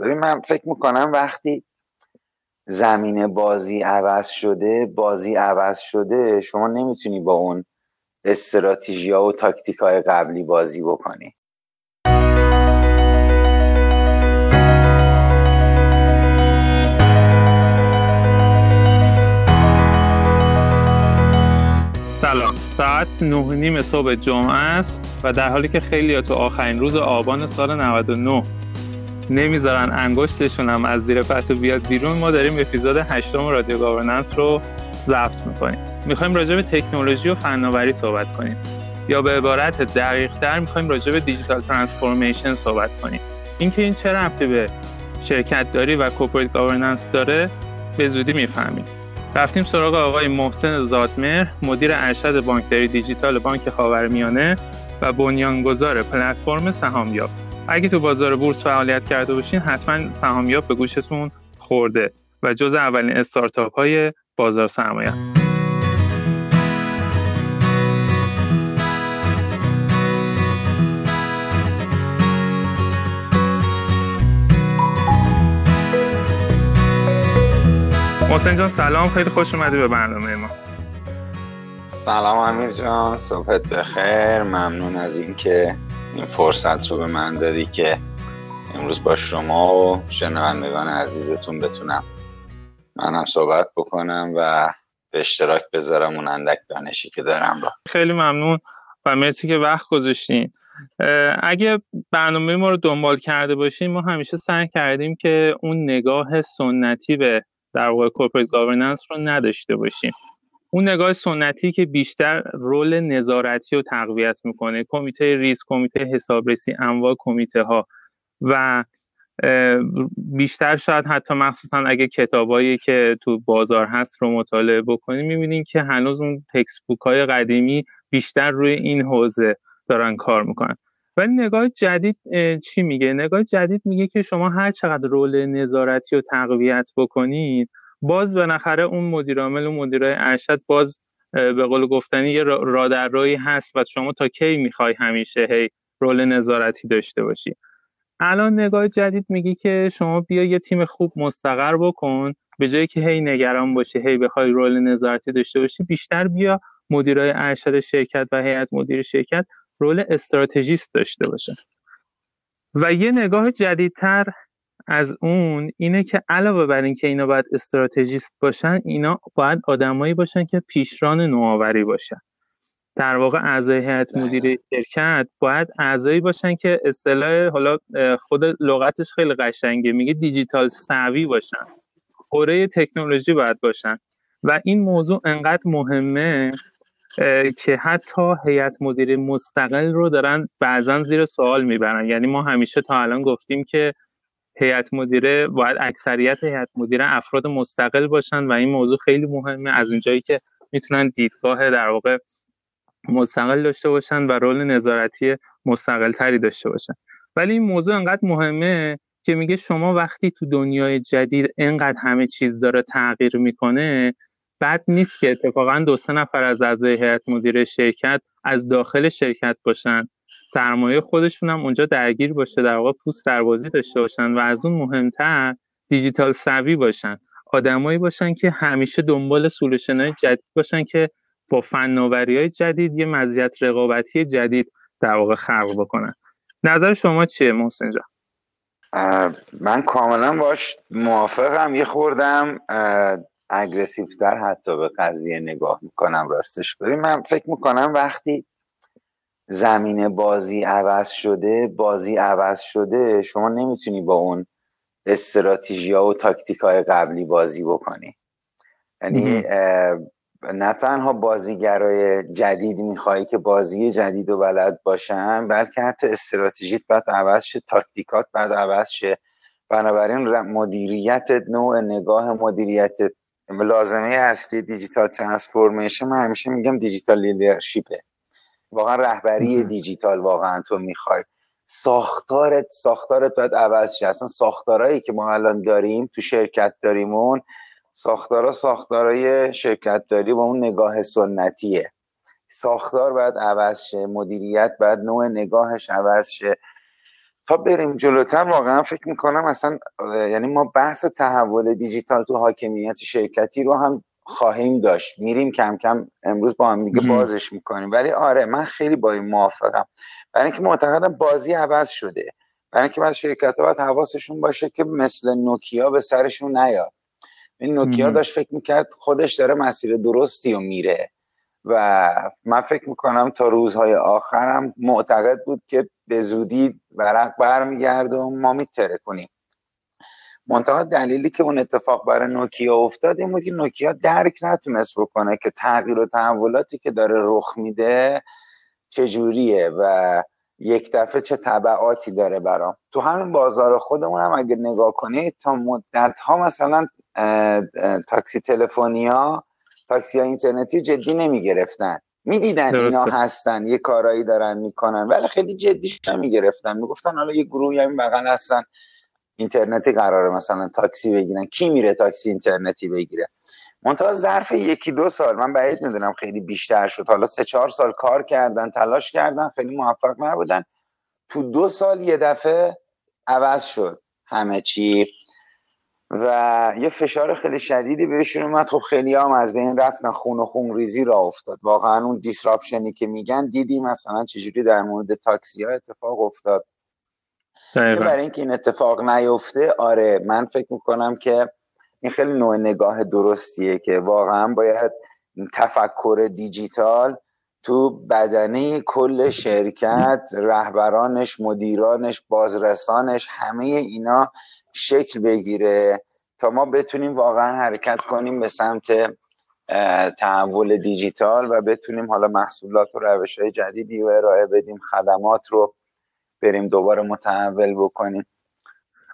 ببین من فکر می‌کنم وقتی زمین بازی عوض شده بازی عوض شده شما نمی‌تونی با اون استراتژی و تاکتیک های قبلی بازی بکنی. سلام. ساعت نه نیم صبح جمعه است و در حالی که خیلی تو آخرین روز آبان سال 99 نمی‌ذارن انگشتشون هم از زیر پتو بیاد بیرون. ما داریم اپیزود هشتم رادیو Governance رو ضبط می‌کنیم. می‌خوایم راجع به تکنولوژی و فناوری صحبت کنیم. یا به عبارت دقیق تر می‌خوایم راجع به digital transformation صحبت کنیم. اینکه این چه ربطی به شرکت داری و corporate governance داره به زودی می‌فهمیم. رفتیم سراغ آقای محسن زادمهر مدیر ارشد بانکداری دیجیتال بانک خاورمیانه و بنیانگذار پلتفرم سهامیاب. اگه تو بازار بورس فعالیت کرده باشین حتما سهامیاب به گوشتون خورده و جز اولین استارتاپ های بازار سرمایه است. محسن جان سلام. خیلی خوش اومدی به برنامه ما. سلام امیر جان صبحت بخیر. ممنون از اینکه این فرصت رو به من دادی که امروز با شما و شنوندگان عزیزتون بتونم منم صحبت بکنم و به اشتراک بذارم اون اندک دانشی که دارم رو. خیلی ممنون و مرسی که وقت گذاشتین. اگه برنامه ما رو دنبال کرده باشین ما همیشه سعی کردیم که اون نگاه سنتی به در واقع corporate governance رو نداشته باشیم. اون نگاه سنتی که بیشتر role نظارتی رو تقویت می‌کنه کمیته ریسک کمیته حسابرسی انواع کمیته ها و بیشتر شاید حتی مخصوصا اگه کتابایی که تو بازار هست رو مطالعه بکنیم می‌بینیم که هنوز اون textbook های قدیمی بیشتر روی این حوزه دارن کار می‌کنن. ولی نگاه جدید چی میگه؟ نگاه جدید میگه که شما هر چقدر role نظارتی رو تقویت بکنید باز بالاخره اون مدیر عامل و مدیرای ارشد باز به قول گفتنی یه رادرایی هست و شما تا کی می‌خوای همیشه هی رول نظارتی داشته باشی. الان نگاه جدید میگی که شما بیا یه تیم خوب مستقر بکن به جایی که هی نگران باشی هی بخوای رول نظارتی داشته باشی بیشتر بیا مدیرای ارشد شرکت و هیئت مدیر شرکت رول استراتژیست داشته باشه. و یه نگاه جدیدتر از اون اینه که علاوه بر اینکه اینا باید استراتژیست باشن اینا باید آدمایی باشن که پیشران نوآوری باشن. در واقع اعضای هیئت مدیره شرکت باید اعضایی باشن که اصطلاح حالا خود لغتش خیلی قشنگه میگه دیجیتال سوی باشن. خوره تکنولوژی باید باشن. و این موضوع انقدر مهمه که حتی هیئت مدیره مستقل رو دارن بعضا زیر سوال می‌برن. یعنی ما همیشه تا الان گفتیم که هیئت مدیره باید اکثریت هیئت مدیره افراد مستقل باشن و این موضوع خیلی مهمه. از اونجایی که می‌تونن دیدگاه در واقع مستقل داشته باشن و رول نظارتی مستقل تری داشته باشن. ولی این موضوع انقدر مهمه که میگه شما وقتی تو دنیای جدید انقدر همه چیز داره تغییر می‌کنه بد نیست که اتفاقا دو سه نفر از اعضای هیئت مدیره شرکت از داخل شرکت باشن. سرمایه خودشون هم اونجا درگیر باشه در واقع پوست در بازی داشته باشن و از اون مهمتر digital savvy باشن. آدمایی باشن که همیشه دنبال solution های جدید باشن که با فناوری های جدید یه مزیت رقابتی جدید در واقع خلق بکنن. نظر شما چیه محسن جان؟ من کاملا باش موافقم. یه خوردم aggressive تر حتی به قضیه نگاه می‌کنم راستش. ببین من فکر می‌کنم وقتی زمین بازی عوض شده بازی عوض شده شما نمی‌تونی با اون استراتژی ها و تاکتیک های قبلی بازی بکنی. یعنی نه تنها بازیگرای جدید میخوایی که بازی جدید و بلد باشن بلکه حتی استراتژیت باید عوض شه تاکتیکات باید عوض شه. بنابراین مدیریت نوع نگاه مدیریت لازمه اصلی digital transformation. من همیشه میگم digital leadership ه. واقعا رهبری دیجیتال واقعا تو می‌خوای. ساختارت ساختارت باید عوض شه. اصلا ساختارهایی که ما الان داریم تو شرکت داریمون ساختارا ساختارای شرکت داری با اون نگاه سنتیه. ساختار باید عوض شه. مدیریت باید نوع نگاهش عوض شه. تا بریم جلوتر واقعا فکر می‌کنم اصلا یعنی ما بحث تحول دیجیتال تو حاکمیت شرکتی رو هم خواهیم داشت. میریم کم کم امروز با هم دیگه بازش می‌کنیم. ولی آره من خیلی با این موافقم. برای اینکه معتقدم بازی عوض شده. برای اینکه بعض شرکت ها باید حواسشون باشه که مثل نوکیا به سرشون نیاد. این نوکیا داشت فکر می‌کرد خودش داره مسیر درستی و میره. و من فکر می‌کنم تا روزهای آخرم معتقد بود که به زودی برق برمیگرده و ما میتره کنیم منتها دلیلی که اون اتفاق برای نوکیا افتاد این بود که نوکیا درک نتونست بکنه که تغییر و تحولاتی که داره رخ میده چجوریه و یک دفعه چه طبعاتی داره برام. تو همین بازار خودمون هم اگه نگاه کنید تا مدت ها مثلا تاکسی تلفنیا تاکسی ها اینترنتی جدی نمی گرفتن می‌دیدن اینا هستن یه کارایی دارن می‌کنن ولی خیلی جدیش نمی گرفتن می‌گفتن حالا یه گروهی همین بغل هستن. اینترنتی قراره مثلا تاکسی بگیرن. کی میره تاکسی اینترنتی بگیره؟ منتها ظرف یکی دو سال. من بعید می‌دونم خیلی بیشتر شد. حالا سه چهار سال کار کردن تلاش کردن خیلی موفق نبودن. تو دو سال یه دفعه عوض شد همه چی. و یه فشار خیلی شدیدی بهشون اومد. خب خیلی هم از بین رفتن خون و خون ریزی را افتاد. واقعا اون دیسراپشنی که میگن دیدی مثلا چجوری در مورد تاکسی ها اتفاق افتاد. برای اینکه این اتفاق نیفته آره من فکر می‌کنم که این خیلی نوع نگاه درستیه که واقعا باید تفکر دیجیتال تو بدنه کل شرکت رهبرانش مدیرانش بازرسانش همه اینا شکل بگیره تا ما بتونیم واقعا حرکت کنیم به سمت تحول دیجیتال و بتونیم حالا محصولات و روش های جدیدی رو ارائه بدیم خدمات رو بریم دوباره متحول بکنیم.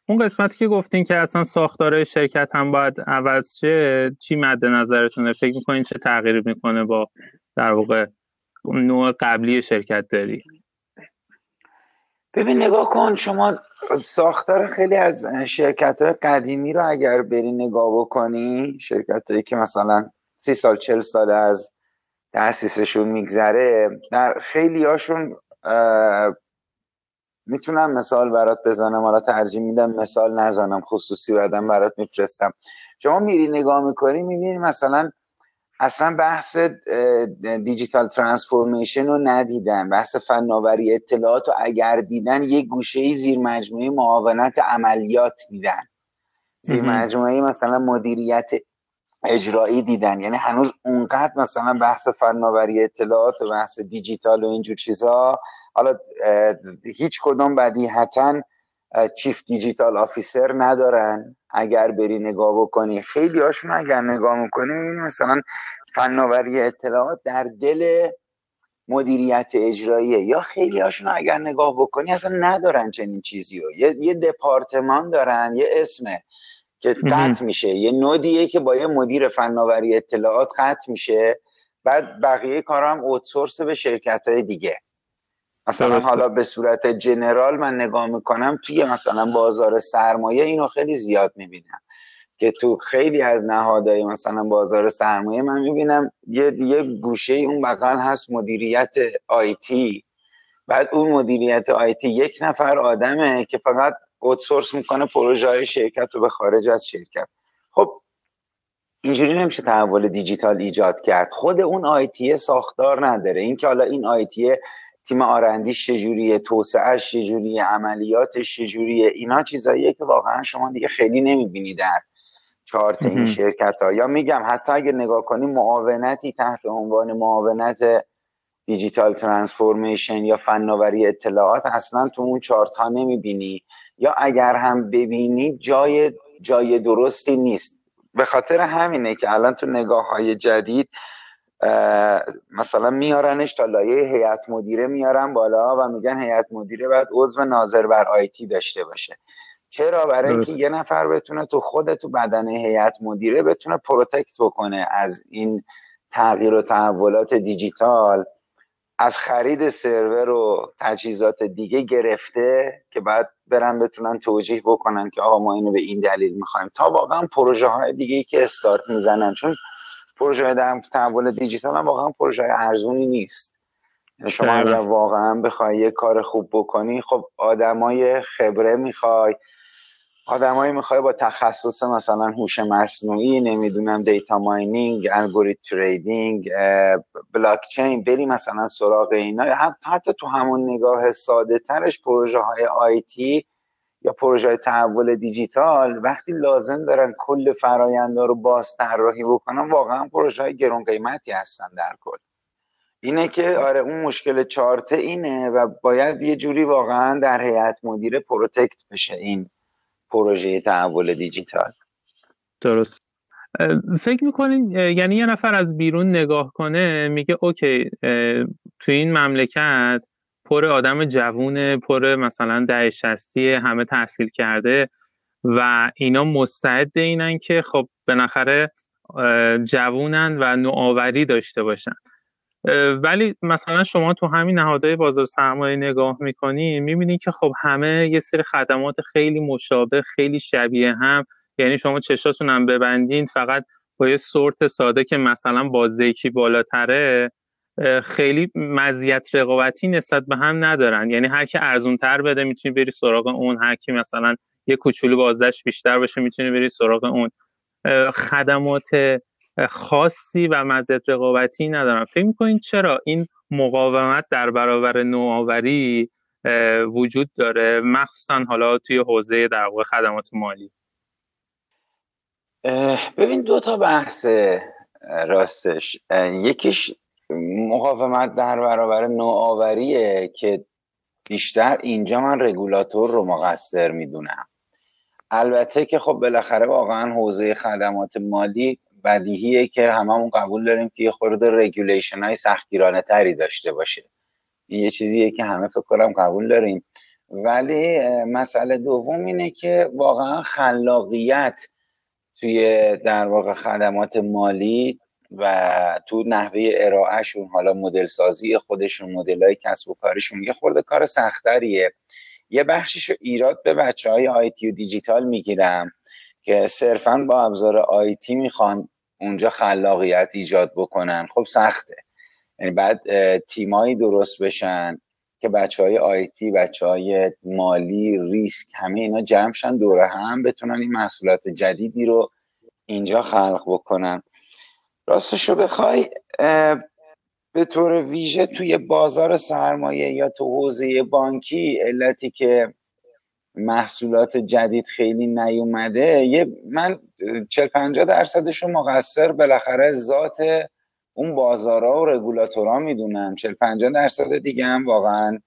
اون قسمتی که گفتین که اصلا ساختار شرکت هم باید عوض شه چی مد نظرتونه؟ فکر می‌کنین چه تغییری می‌کنه با در واقع نوع قبلی شرکت داری؟ ببین نگاه کن شما ساختار خیلی از شرکت های قدیمی رو اگر بری نگاه بکنی شرکت هایی که مثلا سی سال چل سال از تاسیسشون میگذره در خیلی هاشون می‌تونم مثال برات بزنم حالا ترجیح میدم مثال نزنم خصوصی بعدم برات میفرستم. شما میری نگاه می‌کنی می‌بینی مثلا اصلا بحث دیجیتال ترانسفورمیشن رو ندیدن. بحث فناوری اطلاعات رو اگر دیدن یه گوشه زیر مجموعه معاونت عملیات دیدن. زیر مجموعه مثلا مدیریت اجرایی دیدن. یعنی هنوز اونقدر مثلا بحث فناوری اطلاعات و بحث دیجیتال و اینجور چیزها حالا هیچ کدوم بدیهتا چیف دیجیتال آفیسر ندارن. اگر بری نگاه بکنی خیلی هاشون اگر نگاه می‌کنی می‌بینی مثلا فناوری اطلاعات در دل مدیریت اجراییه. یا خیلی هاشون اگر نگاه بکنی اصلا ندارن چنین چیزی رو یه, یه دپارتمان دارن یه اسمه. که قطع میشه. یه نودیه که با یه مدیر فناوری اطلاعات قطع میشه. بعد بقیه کار هم اوتسورس به شرکت های دیگه. مثلا حالا به صورت جنرال من نگاه می‌کنم توی مثلا بازار سرمایه اینو خیلی زیاد می‌بینم. که تو خیلی از نهادهای مثلا بازار سرمایه من می‌بینم یه, یه گوشه اون بغل هست مدیریت آیتی بعد اون مدیریت آیتی یک نفر آدمه که فقط اوتسورس می‌کنه پروژه های شرکت رو به خارج از شرکت. خب اینجوری نمیشه تحول دیجیتال ایجاد کرد. خود اون آیتی ساختار نداره. اینکه حالا این آیتی تیم آرندیش چجوریه توسعهش چجوریه عملیاتش چجوریه اینا چیزاییه که واقعا شما دیگه خیلی نمی‌بینی در چارت این شرکت ها یا میگم حتی اگه نگاه کنیم معاونتی تحت عنوان معاونت دیجیتال ترانسفورمیشن یا فناوری اطلاعات اصلا تو اون چارت ها نمی‌بینی. یا اگر هم ببینی جای جای درستی نیست. به خاطر همینه که الان تو نگاه های جدید مثلا میارنش تا لایه هیئت مدیره میارن بالا و میگن هیئت مدیره باید عضو ناظر بر IT داشته باشه. چرا؟ برای اینکه یه نفر بتونه تو خود تو بدن هیئت مدیره بتونه protect بکنه از این تغییر و تحولات دیجیتال. از خرید سرور و تجهیزات دیگه گرفته که بعد برن بتونن توجیه بکنن که آقا ما اینو به این دلیل می‌خوایم. تا واقعا پروژه های دیگه که استارت می‌زنن. چون پروژه در تحول دیجیتال هم واقعا پروژه ارزونی نیست. شما اگر واقعا بخوای یه کار خوب بکنی خب آدمای خبره می‌خوای آدمایی می‌خوای با تخصص مثلا هوش مصنوعی نمی‌دونم data mining algorithm trading بلاک چین بری مثلا سراغ اینا. حتی تو همون نگاه ساده ترش پروژه های IT یا پروژه های تحول دیجیتال وقتی لازم دارن کل فراینده رو باز طراحی بکنن واقعا پروژه های گرون قیمتی هستن در کل. اینه که آره اون مشکل چارته اینه و باید یه جوری واقعا در هیئت مدیره protect بشه این پروژه تحول دیجیتال. درست. فکر می‌کنین یعنی یه نفر از بیرون نگاه کنه میگه okay تو این مملکت پر آدم جوونه پر مثلا دهه شصتی همه تحصیل کرده و اینا مستعد اینن که خب بالاخره جوونن و نوآوری داشته باشن. ولی مثلا شما تو همین نهادهای بازار سرمایه نگاه می‌کنی می‌بینی که خب همه یه سری خدمات خیلی مشابه خیلی شبیه هم. یعنی شما چشاتون هم ببندین فقط با یه سورت ساده که مثلا بازدهی بالاتره خیلی مزیت رقابتی نسبت به هم ندارن. یعنی هر کی ارزون تر بده می‌تونی بری سراغ اون هر کی مثلا یه کوچولو بازدهش بیشتر باشه می‌تونی بری سراغ اون. خدمات خاصی و مزیت رقابتی ندارن فکر می‌کنین چرا این مقاومت در برابر نوآوری وجود داره؟ مخصوصا حالا توی حوزه در واقع خدمات مالی. ببین دو تا بحث راستش. یکیش مقاومت در برابر نوآوریه که بیشتر اینجا من رگولاتور رو مقصر می‌دونم. البته که خب بالاخره واقعا حوزه خدمات مالی بدیهیه که هممون قبول داریم که یه خورده رگولیشن های سختگیرانه تری داشته باشه. این یه چیزیه که همه فکر کنم قبول داریم. ولی مسئله دوم اینه که واقعا خلاقیت توی در واقع خدمات مالی و تو نحوه ارائهشون حالا مدل سازی خودشون مدل های کسب و کارشون یه خورده کار سختریه یه بخشش رو ایراد به بچه های آیتی و دیجیتال می‌گیرم که صرفا با ابزار آیتی می‌خوان اونجا خلاقیت ایجاد بکنن. خب سخته. یعنی بعد تیمایی درست بشن که بچه های آیتی بچه های مالی ریسک همه اینا جمعشن دوره هم بتونن این محصولات جدیدی رو اینجا خلق بکنن. راستش رو بخوای به طور ویژه توی بازار سرمایه یا تو حوزه بانکی علتی که محصولات جدید خیلی نیومده. یه من 40 50 درصدش رو مقصر بالاخره ذات اون بازارها و رگولاتورها می‌دونم. 40 50 درصد دیگه هم واقعا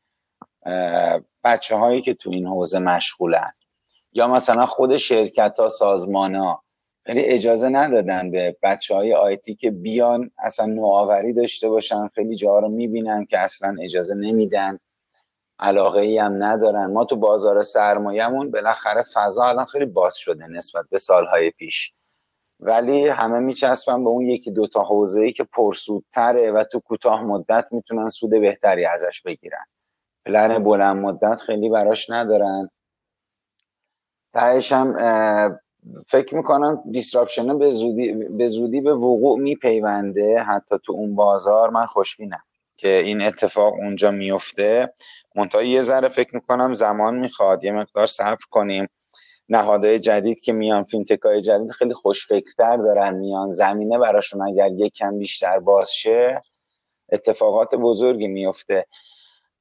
بچه هایی که تو این حوزه مشغولن. یا مثلا خود شرکت ها سازمان ها یعنی اجازه ندادن به بچه های آیتی که بیان اصلا نوآوری داشته باشن خیلی جاها رو می‌بینن که اصلا اجازه نمیدن. علاقه ای هم ندارن. ما تو بازار سرمایهمون بالاخره فضا الان خیلی باز شده نسبت به سالهای پیش. ولی همه میچسبن به اون یکی دوتا حوزه ای که پرسودتره و تو کوتاه مدت می‌تونن سود بهتری ازش بگیرن. پلن بلند مدت خیلی براش ندارن. تهش هم فکر می‌کنم دیسراپشنه به زودی به زودی به وقوع میپیونده. حتی تو اون بازار من خوشبینم. که این اتفاق اونجا میفته. منتها یه ذره فکر می‌کنم زمان می‌خواد. یه مقدار صبر کنیم. نهادهای جدید که میان فینتک های جدید خیلی خوشفکرتر دارن میان. زمینه براشون اگر یک کم بیشتر باز شه اتفاقات بزرگی میفته.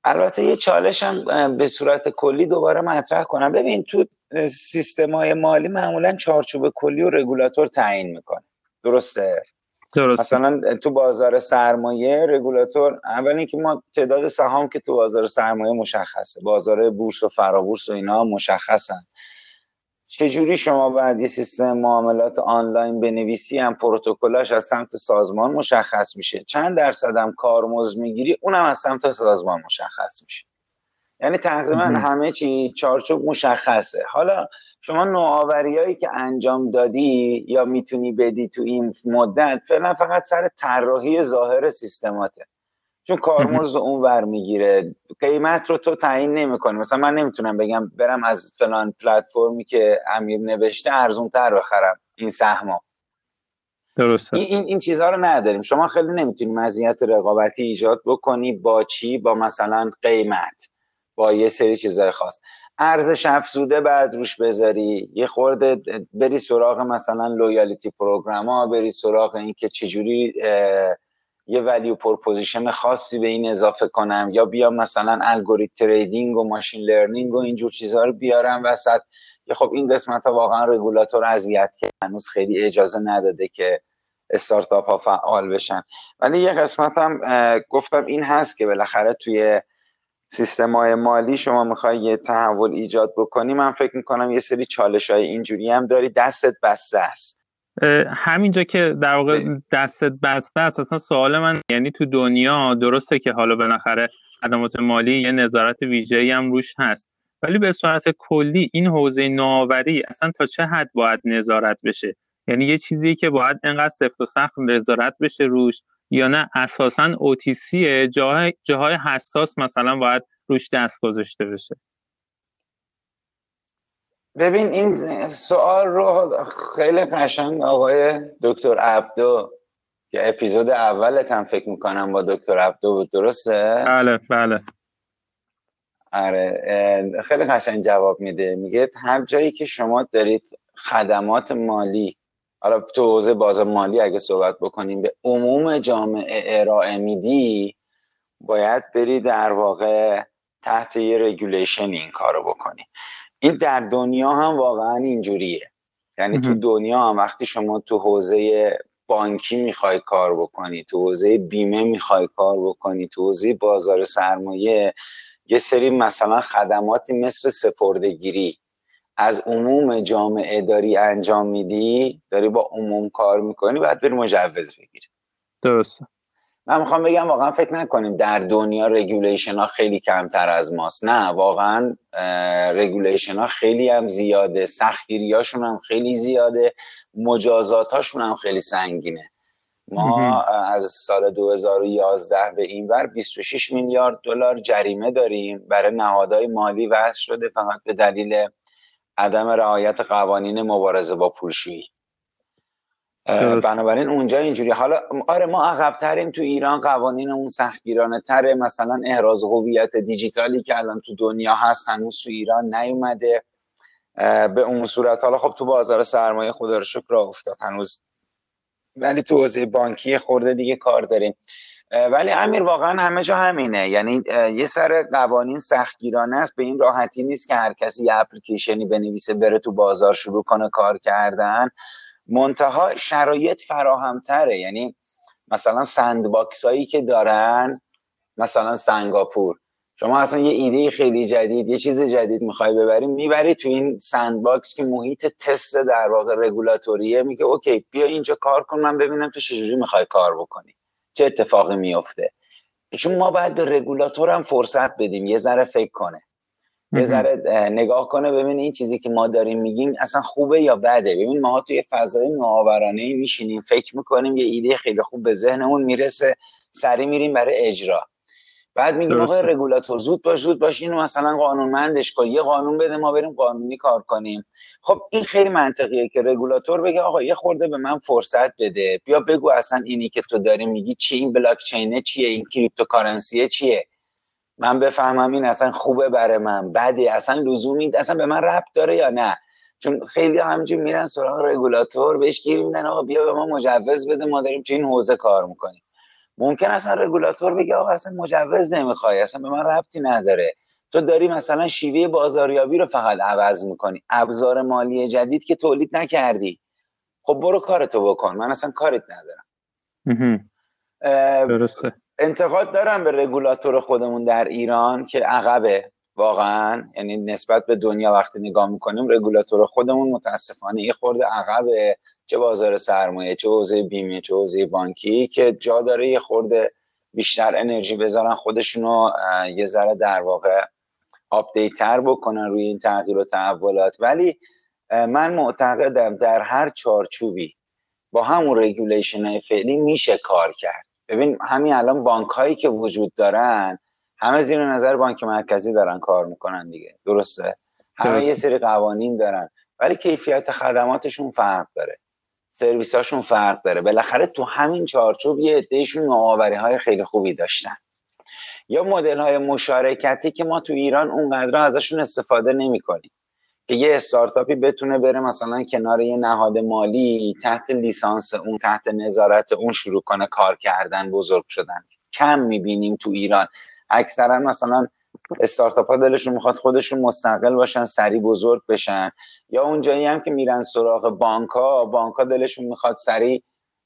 البته یه چالش هم به صورت کلی دوباره مطرح کنم. ببین تو سیستم های مالی معمولا چارچوب کلی و رگولاتور تعیین می‌کنه. درسته؟ درست. مثلا تو بازار سرمایه رگولاتور اول اینکه ما تعداد سهام که تو بازار سرمایه مشخصه بازار بورس و فرابورس و اینا مشخصن. چجوری شما باید یه سیستم معاملات آنلاین بنویسی هم پروتکلاش از سمت سازمان مشخص میشه؟ چند درصد هم کارمزد می‌گیری اونم از سمت سازمان مشخص میشه. یعنی تقریبا همه چی چارچوب مشخصه. حالا شما نوآوریایی که انجام دادی یا می‌تونی بدی تو این مدت فعلا فقط سر طراحی ظاهر سیستماته. چون کارمزد اون ور می‌گیره. قیمت رو تو تعیین نمی‌کنی. مثلا من نمی‌تونم بگم برم از فلان پلتفرمی که امیر نوشته ارزون تر بخرم این سهما درسته. این این چیزها رو نداریم. شما خیلی نمی‌تونی مزیت رقابتی ایجاد بکنی با چی؟ با مثلا قیمت. با یه سری چیزهای خاص. ارزش افزوده بعد روش بذاری. یه خورده بری سراغ مثلا loyalty program ها بری سراغ این که چجوری یه value proposition خاصی به این اضافه کنم. یا بیام مثلا algorithm trading و machine learning و اینجور چیزها رو بیارم وسط. که خب این قسمت ها واقعا رگولاتور اذیت که هنوز خیلی اجازه نداده که استارتاپ ها فعال بشن. ولی یه قسمت هم گفتم این هست که بالاخره توی سیستم های مالی شما می‌خوای یه تحول ایجاد بکنی من فکر می‌کنم یه سری چالش های اینجوری هم داری. دستت بسته است. همینجا که در واقع دستت بسته است اصلا سوال من یعنی تو دنیا درسته که حالا بالاخره خدمات مالی یه نظارت ویژه‌ای هم روش هست ولی به صورت کلی این حوزه نوآوری اصلا تا چه حد باید نظارت بشه؟ یعنی یه چیزی که باید انقدر سفت و سخت نظارت بشه روش یا نه اساسا اوتیسی جاهای, جاهای حساس مثلا باید روش دست گذاشته بشه. ببین این سوال رو خیلی قشنگ آقای دکتر عبدو که اپیزود اولت هم فکر می‌کنم با دکتر عبدو بود درسته؟ بله بله. آره خیلی قشنگ جواب میده. میگه هر جایی که شما دارید خدمات مالی حالا تو حوزه بازار مالی اگه صحبت بکنیم به عموم جامعه ارائه میدی باید بری در واقع تحت یه رگولیشن این کارو بکنی. این در دنیا هم واقعا اینجوریه. یعنی تو دنیا هم وقتی شما تو حوزه بانکی می‌خوای کار بکنی تو حوزه بیمه می‌خوای کار بکنی تو حوزه بازار سرمایه یه سری مثلا خدماتی مثل سپردگیری از عموم جامعه داری انجام میدی داری با عموم کار می‌کنی باید بری مجوز بگیری. درسته. من می‌خوام بگم واقعا فکر نکنیم در دنیا regulation ها خیلی کمتر از ماست. نه واقعا regulation ها خیلی هم زیاده سختگیری هاشون هم خیلی زیاده مجازات هاشون هم خیلی سنگینه. ما از سال 2011 به این ور 26 میلیارد دلار جریمه داریم برای نهادهای مالی وضع شده فقط به دلیل عدم رعایت قوانین مبارزه با پولشویی. بنابراین اونجا اینجوری. حالا آره ما عقب تریم تو ایران قوانین اون سختگیرانه تره. مثلا احراز هویت دیجیتالی که الان تو دنیا هست هنوز تو ایران نیومده. به اون صورت. حالا خب تو بازار سرمایه خدا رو شکر افتاد. هنوز. ولی تو حوزه بانکی خورده دیگه کار داریم. ولی امیر واقعا همه جا همینه. یعنی یه سر قوانین سختگیرانه است. به این راحتی نیست که هر کسی یه اپلیکیشنی بنویسه بره تو بازار شروع کنه کار کردن. منتها شرایط فراهمتره. یعنی مثلا sandbox هایی که دارن مثلا سنگاپور. شما اصلا یه ایده خیلی جدید یه چیز جدید می‌خوای ببری می‌بری تو این sandbox که محیط تست در واقع رگولاتوریه میگه okay بیا اینجا کار کن من ببینم تو چجوری می‌خوای کار بکنی. چه اتفاقی میفته چون ما باید به رگولاتور هم فرصت بدیم یه ذره فکر کنه. یه ذره نگاه کنه ببین این چیزی که ما داریم میگیم اصلا خوبه یا بده. ببین ما توی فضای نوآورانه میشینیم فکر می‌کنیم یه ایده خیلی خوب به ذهنمون می‌رسه سری میریم برای اجرا. بعد میگیم آقای رگولاتور زود باش زود باش اینو مثلا قانونمندش کن یه قانون بده ما بریم قانونی کار کنیم. خب این خیلی منطقیه که رگولاتور بگه آقا یه خورده به من فرصت بده. بیا بگو اصلا اینی که تو داری میگی چی این بلاک چینه چیه این cryptocurrency ه چیه. من بفهمم این اصلا خوبه برای من بده اصلا لزومی اصلا به من ربط داره یا نه. چون خیلی همینجور میرن سراغ رگولاتور بهش گیر میدن آقا بیا به ما مجوز بده ما داریم تو این حوزه کار می‌کنیم. ممکن اصلا رگولاتور بگه آقا اصلا مجوز نمی‌خوای اصلا به من ربطی نداره. تو داری مثلا شیوه بازاریابی رو فقط عوض می‌کنی ابزار مالی جدید که تولید نکردی. خب برو کارتو بکن من اصلا کارت ندارم. درسته. انتقاد دارم به رگولاتور خودمون در ایران که عقبه واقعا. یعنی نسبت به دنیا وقتی نگاه می‌کنیم رگولاتور خودمون متاسفانه یه خورده عقبه. چه بازار سرمایه چه حوزه بیمه چه حوزه بانکی که جا داره یه خورده بیشتر انرژی بذارن خودشونو یه ذره در واقع update تر بکنن روی این تغییر و تحولات. ولی من معتقدم در هر چارچوبی با همون regulation های فعلی میشه کار کرد. ببین همین الان بانک هایی که وجود دارن همه زیر نظر بانک مرکزی دارن کار می‌کنن دیگه. درسته؟ همه یه سری قوانین دارن. ولی کیفیت خدماتشون فرق داره. سرویساشون فرق داره. بالاخره تو همین چارچوب یه عدهشون نوآوری های خیلی خوبی داشتن. یا مدل های مشارکتی که ما تو ایران اونقدر ازشون استفاده نمی کنیم که یه استارتاپی بتونه بره مثلا کنار یه نهاد مالی تحت لیسانس اون تحت نظارت اون شروع کنه کار کردن بزرگ شدن. کم می‌بینیم تو ایران. اکثرا مثلا استارتاپ ها دلشون می‌خواد خودشون مستقل باشن سری بزرگ بشن. یا اون جایی هم که میرن سراغ بانک ها بانک ها دلشون می‌خواد سری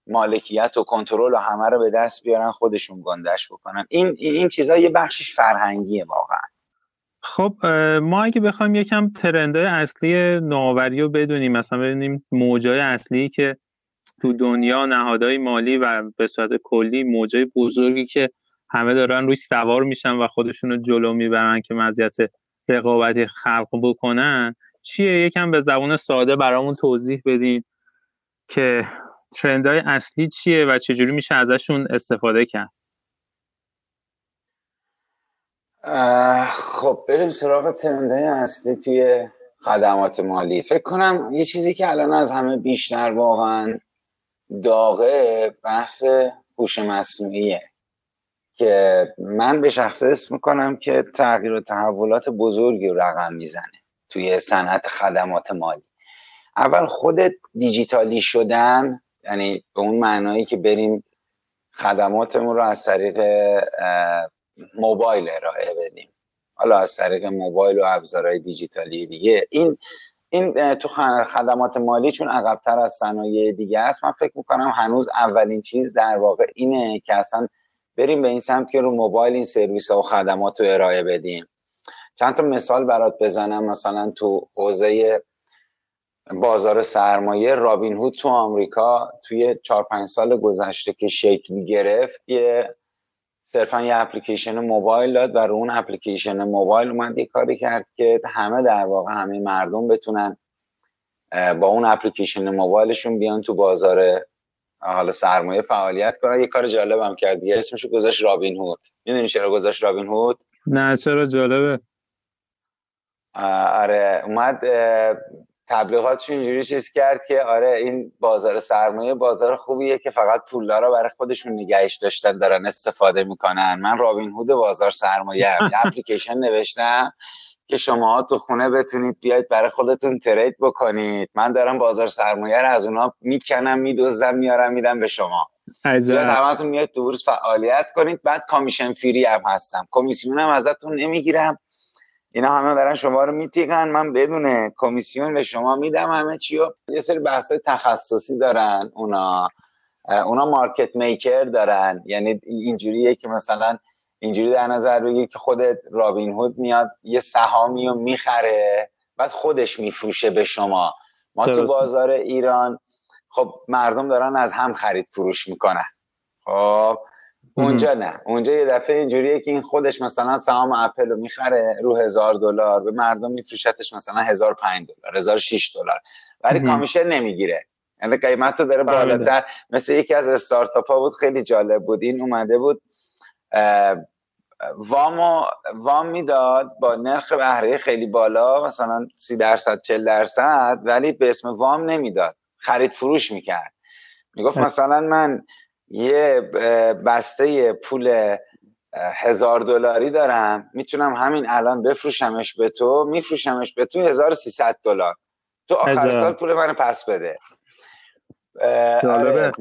مالکیت و کنترل و همه رو به دست بیارن خودشون گندش بکنن. این این چیزا یه بخشش فرهنگیه واقعا. خب ما اگه بخوایم یکم ترندهای اصلی نوآوری رو بدونیم مثلا ببینیم موجای اصلی که تو دنیا نهادهای مالی و به صورت کلی موجای بزرگی که همه دارن روش سوار میشن و خودشون رو جلو می‌برن که مزیت رقابتی خلق بکنن. چیه؟ یکم به زبان ساده برامون توضیح بدین که ترندهای اصلی چیه و چجوری میشه ازشون استفاده کرد. خب بریم سراغ ترندهای اصلی توی خدمات مالی. فکر کنم یه چیزی که الان از همه بیشتر واقعا داغه بحث هوش مصنوعیه. که من به شخص اسم می‌کنم که تغییر و تحولات بزرگی رقم می‌زنه توی صنعت خدمات مالی. اول خود دیجیتالی شدن یعنی به اون معنایی که بریم خدماتمون رو از طریق موبایل ارائه بدیم. حالا از طریق موبایل و ابزارهای دیجیتالی دیگه. این این تو خدمات مالی چون عقبتر از صنایع دیگه است من فکر می‌کنم هنوز اولین چیز در واقع اینه که اصلا بریم به این سمت که رو موبایل این سرویس ها و خدمات رو ارائه بدیم. چند تا مثال برات بزنم. مثلا تو حوزه بازار سرمایه رابین هود تو آمریکا توی 4 5 سال گذشته که شکل گرفت یه صرفا یه اپلیکیشن موبایل داد و رو اون اپلیکیشن موبایل اومد یه کاری کرد که همه در واقع همه مردم بتونن با اون اپلیکیشن موبایلشون بیان تو بازار حالا سرمایه فعالیت کنن. یه کار جالب هم کرد. یه اسمش گذاشت رابین هود. می‌دونی چرا گذاشت رابین هود؟ نه چرا جالبه. آره اومد تبلیغاتش اینجوری چیز کرد که آره این بازار سرمایه بازار خوبیه که فقط پولدارا برای خودشون نگهش داشتن دارن استفاده می‌کنن. من رابین هود بازار سرمایه هم. اپلیکیشن نوشتم. که شما تو خونه بتونید بیاید برای خودتون ترید بکنید. من دارم بازار سرمایه رو از اونا می‌کنم میدوزم میارم میدم به شما. یا همتون میاد تو بورس فعالیت کنید. بعد کامیشن فری هم هستم. کمیسیون هم ازتون نمی‌گیرم. اینا همه دارن شما رو میتیقن من بدون کمیسیون به شما میدم همه چی و یه سری بحث تخصصی دارن اونا. اونا مارکت میکر دارن. یعنی اینجوریه که مثلا اینجوری در نظر بگیر که خود رابین هود میاد یه سهامی رو می‌خره بعد خودش میفروشه به شما. ما تو بازار ایران خب مردم دارن از هم خرید فروش می‌کنن. خب اونجا نه. اونجا یه دفعه اینجوریه که این خودش مثلا سهام اپل رو می‌خره رو هزار دلار به مردم میفروشتش مثلا هزار پنج دلار هزار شیش دلار. ولی کامیشن نمی‌گیره. یعنی قیمت رو داره. بالاتر. مثل یکی از استارتاپ ها بود خیلی جالب بود. این اومده بود وام وام می‌داد با نرخ بهره خیلی بالا مثلا سی درصد چل درصد ولی به اسم وام نمی‌داد. خرید فروش می‌کرد. می‌گفت مثلا من یه بسته پول هزار دلاری دارم می‌تونم همین الان بفروشمش به تو میفروشمش به تو 1300 دلار. تو آخر سال پول منو پس بده.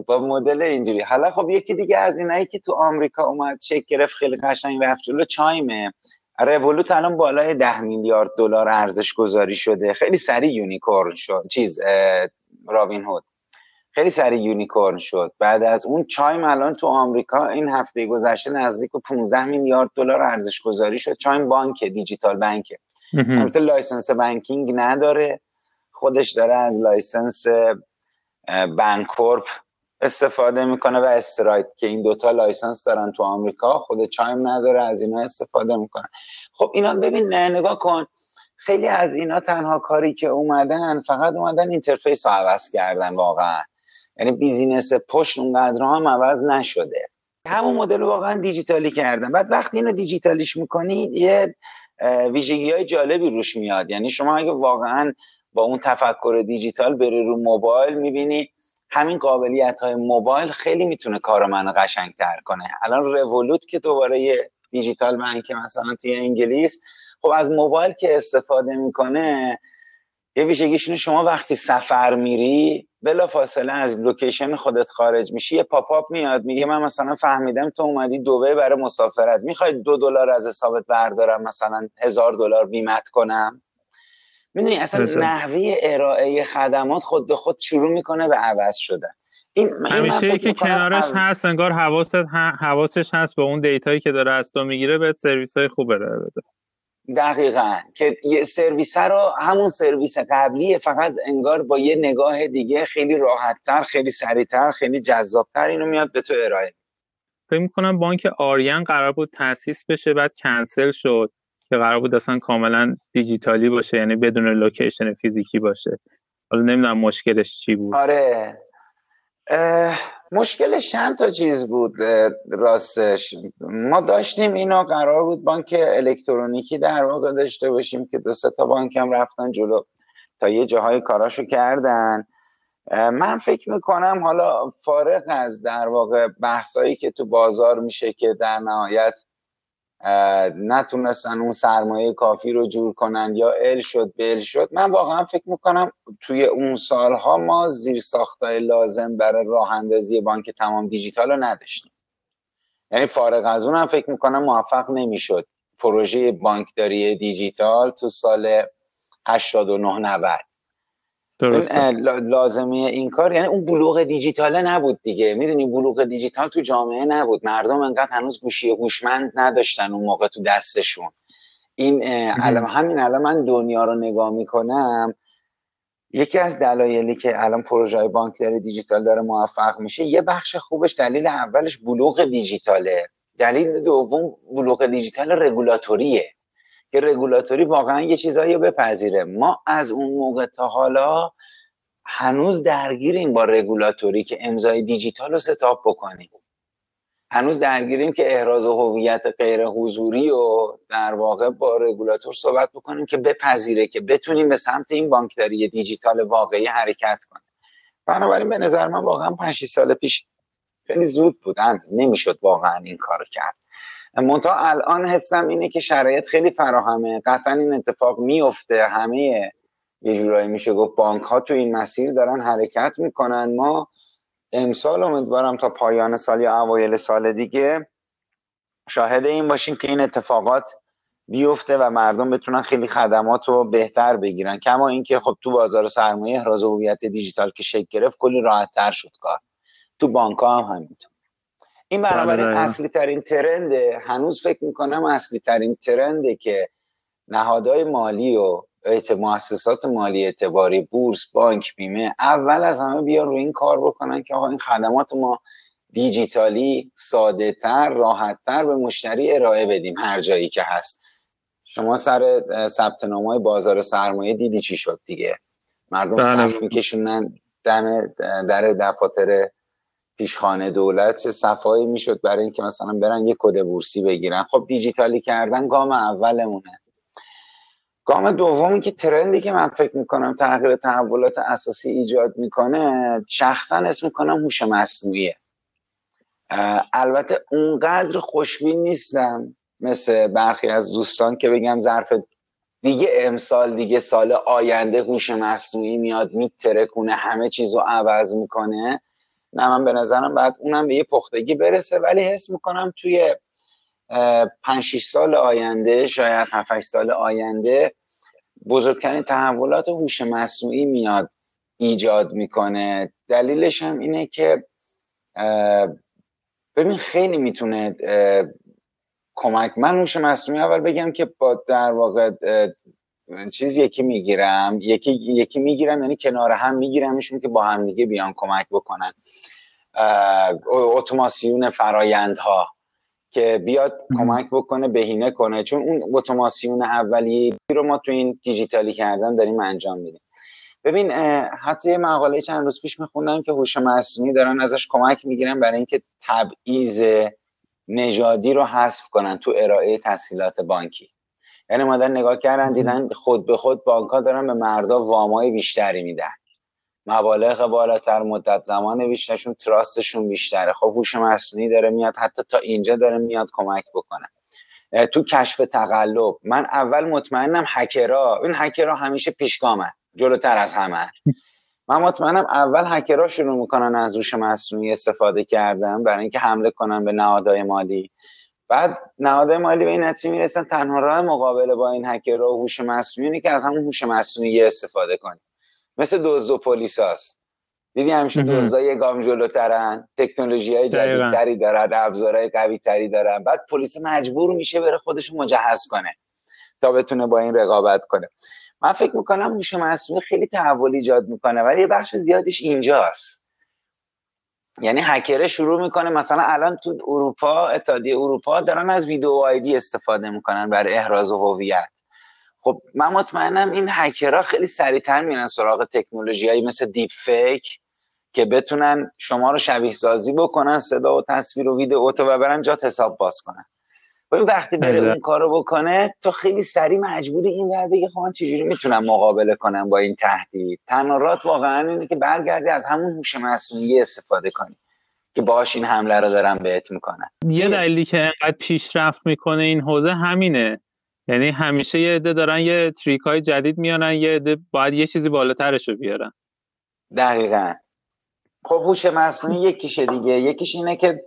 با مدل اینجوری. حالا خب یکی دیگه از اینایی که تو آمریکا اومد چک گرفت خیلی قشنگ رفت جلو Chime ه. Revolut الان بالای ده میلیارد دلار ارزش گذاری شده. خیلی سریع unicorn شد. چیز رابین هود. خیلی سریع unicorn شد. بعد از اون Chime الان تو آمریکا این هفته گذشته نزدیک به 15 میلیارد دلار ارزش گذاری شد. Chime بانک دیجیتال بانک البته license banking نداره. خودش داره از license Bancorp استفاده می‌کنه و Stride که این دوتا license دارن تو آمریکا خود Chime نداره از اینا استفاده می‌کنه. خب اینا ببین نه نگاه کن. خیلی از اینا تنها کاری که اومدن فقط اومدن interface رو عوض کردن واقعا. یعنی business پشت اونقدر هم عوض نشده. همون مدل واقعا دیجیتالی کردن. بعد وقتی اینو دیجیتالیش می‌کنی یه ویژگی های جالبی روش میاد. یعنی شما اگه واقعا با اون تفکر دیجیتال بری رو موبایل می‌بینی. همین قابلیت های موبایل خیلی می‌تونه کار منو قشنگتر کنه. الان Revolut که دوباره digital bank مثلا توی انگلیس خب از موبایل که استفاده می‌کنه یه ویژگیش شما وقتی سفر میری بلا فاصله از location خودت خارج میشی یه pop-up میاد میگه من مثلا فهمیدم تو اومدی دوبی برای مسافرت. می‌خوای دو دلار از حسابت بردارم مثلا هزار دلار بیمت کنم. می‌دونی اصلا نحوه ارائه خدمات خود به خود شروع می‌کنه به عوض شدن. این همیشه که کنارش هست انگار حواست حواسش هست به اون data یی که داره از تو می‌گیره به سرویس های خوب ارائه بده. دقیقا. که یه سرویس رو همون سرویس قبلی فقط انگار با یه نگاه دیگه خیلی راحتتر خیلی سریعتر خیلی جذابتر اینو میاد به تو ارائه فکر می‌کنم بانک آریان قرار بود تاسیس بشه بعد کنسل شد. که قرار بود اصلا کاملا دیجیتالی باشه یعنی بدون لوکیشن فیزیکی باشه. حالا نمی‌دونم مشکلش چی بود. آره. مشکلش چند تا چیز بود راستش. ما داشتیم اینو قرار بود بانک الکترونیکی در واقع داشته باشیم که دو تا بانک هم رفتن جلو تا یه جاهای کاراشو کردن. من فکر می‌کنم حالا فارغ از در واقع بحثایی که تو بازار میشه که در نهایت نتونستن اون سرمایه کافی رو جور کنن یا ال شد بل شد. من واقعا فکر می‌کنم توی اون سالها ما زیر ساختای لازم برای راه اندازی بانک تمام دیجیتال رو نداشتیم. یعنی فارغ از اون هم فکر می‌کنم موفق نمی‌شد. پروژه بانکداری دیجیتال تو سال 89 90 لازمه این کار. یعنی اون بلوغ دیجیتاله نبود دیگه. می‌دونی بلوغ دیجیتال تو جامعه نبود. مردم انقدر هنوز گوشی هوشمند نداشتن اون موقع تو دستشون. این الان همین الان من دنیا رو نگاه می‌کنم. یکی از دلایلی که الان پروژه بانکداری دیجیتال داره موفق میشه یه بخش خوبش دلیل اولش بلوغ دیجیتاله. دلیل دوم بلوغ دیجیتال رگولاتوریه. که رگولاتوری واقعا یه چیزایی رو بپذیره. ما از اون موقع تا حالا هنوز درگیریم با رگولاتوری که امضای دیجیتال رو ستاپ بکنیم. هنوز درگیریم که احراز هویت غیر حضوری و در واقع با رگولاتور صحبت بکنیم که بپذیره که بتونیم به سمت این بانکداری دیجیتال واقعی حرکت کنیم. بنابراین به نظر من واقعا 5 سال پیش خیلی زود بود. نمی‌شد واقعا این کار کرد. منتها الان حسم اینه که شرایط خیلی فراهمه. قطعا این اتفاق میفته همه یه جورایی میشه گفت بانک ها تو این مسیر دارن حرکت می‌کنن. ما امسال امیدوارم تا پایان سال یا اوایل سال دیگه شاهد این باشیم که این اتفاقات بیفته و مردم بتونن خیلی خدمات رو بهتر بگیرن. کما اینکه خب تو بازار سرمایه احراز هویت دیجیتال که شکل گرفت کلی راحت تر شد کار. تو بانک ها هم همینطور. این بنابراین بله، اصلی ترین ترنده. هنوز فکر می‌کنم اصلی ترین ترنده که نهادهای مالی و مؤسسات مالی اعتباری بورس بانک بیمه اول از همه بیا روی این کار بکنن که آقا این خدمات ما دیجیتالی ساده تر راحت تر به مشتری ارائه بدیم هر جایی که هست. شما سر ثبت های بازار سرمایه دیدی چی شد دیگه؟ مردم بله. صف میکشونن دم در دفاتر پیشخانه دولت صفایی می‌شد برای اینکه مثلا برن یه کد بورسی بگیرن. خب دیجیتالی کردن گام اولمونه. گام دومی که ترندی که من فکر می‌کنم تغییر تحولات اساسی ایجاد می‌کنه شخصا اسم می‌کنم هوش مصنوعیه. البته اونقدر خوشبین نیستم مثل برخی از دوستان که بگم ظرف دیگه امسال دیگه سال آینده هوش مصنوعی میاد میترکونه همه چیز رو عوض می‌کنه. نه من به نظرم بعد اونم به یه پختگی برسه. ولی حس می‌کنم توی پنج سال آینده شاید 7 سال آینده بزرگترین تحولات هوش مصنوعی میاد ایجاد می‌کنه. دلیلش هم اینه که ببین خیلی می‌تونه کمک. من هوش مصنوعی اول بگم که با در واقع چیز یکی می‌گیرم یکی یکی می‌گیرم یعنی کنار هم میگیرمشون که با هم دیگه بیان کمک بکنن. اتوماسیون فرایندها که بیاد کمک بکنه بهینه کنه. چون اون اتوماسیون اولیه رو ما تو این دیجیتالی کردن داریم انجام میدیم. ببین حتی یه مقاله چند روز پیش میخوندم که هوش مصنوعی دارن ازش کمک می‌گیرن برای اینکه تبعیض نژادی رو حذف کنن تو ارائه تسهیلات بانکی. یعنی مادر نگاه کردن دیدن خود به خود بانک ها دارن به مردا وامای بیشتری میدن. مبالغ بالاتر مدت زمان بیشترشون تراستشون بیشتره. خب هوش مصنوعی داره میاد حتی تا اینجا داره میاد کمک بکنه. تو کشف تقلب من اول مطمئنم هکرها این هکرها همیشه پیشگامه جلوتر از همه. من مطمئنم اول هکرها شروع می‌کنن از هوش مصنوعی استفاده کردن برای اینکه حمله کنن به نهادهای مالی. بعد نهادهای مالی به این نتیجه می‌رسن تنها راه مقابله با این هکرها و هوش مصنوعی که از همون هوش مصنوعی استفاده کنی مثل دزد و پلیساس. دیدی همیشه دزدا یه گام جلوترن تکنولوژی های جدیدتری دارن ابزارهای قوی تری دارن. بعد پلیس مجبور میشه بره خودش مجهز کنه تا بتونه با این رقابت کنه. من فکر می‌کنم هوش مصنوعی خیلی تحول ایجاد می‌کنه ولی یه بخش زیادیش اینجاست. یعنی hacker ه شروع می‌کنه مثلا الان تو اروپا اتحادیه اروپا دارن از video ID استفاده می‌کنن برای احراز هویت. خب من مطمئنم این hacker ها خیلی سریعتر میرن سراغ تکنولوژی مثل دیپ فیک که بتونن شما رو شبیه سازی بکنن صدا و تصویر و ویدیو تو و برن جات حساب باز کنن. این وقتی بره اون کارو بکنه تو خیلی سریع مجبوری این ور بگی خب من چجوری می‌تونم مقابله کنم با این تهدید؟ تنها واقعا اینه که برگردی از همون هوش مصنوعی استفاده کنی که باش این حمله رو دارم بهت می‌کنن. یه دلیلی که انقدر پیشرفت می‌کنه این حوزه همینه. یعنی همیشه یه عده دارن یه تریک های جدید میارن یه عده باید یه چیزی بالاترش رو بیارن. دقیقا. خب هوش مصنوعی یکیشه دیگه. یکیش اینه که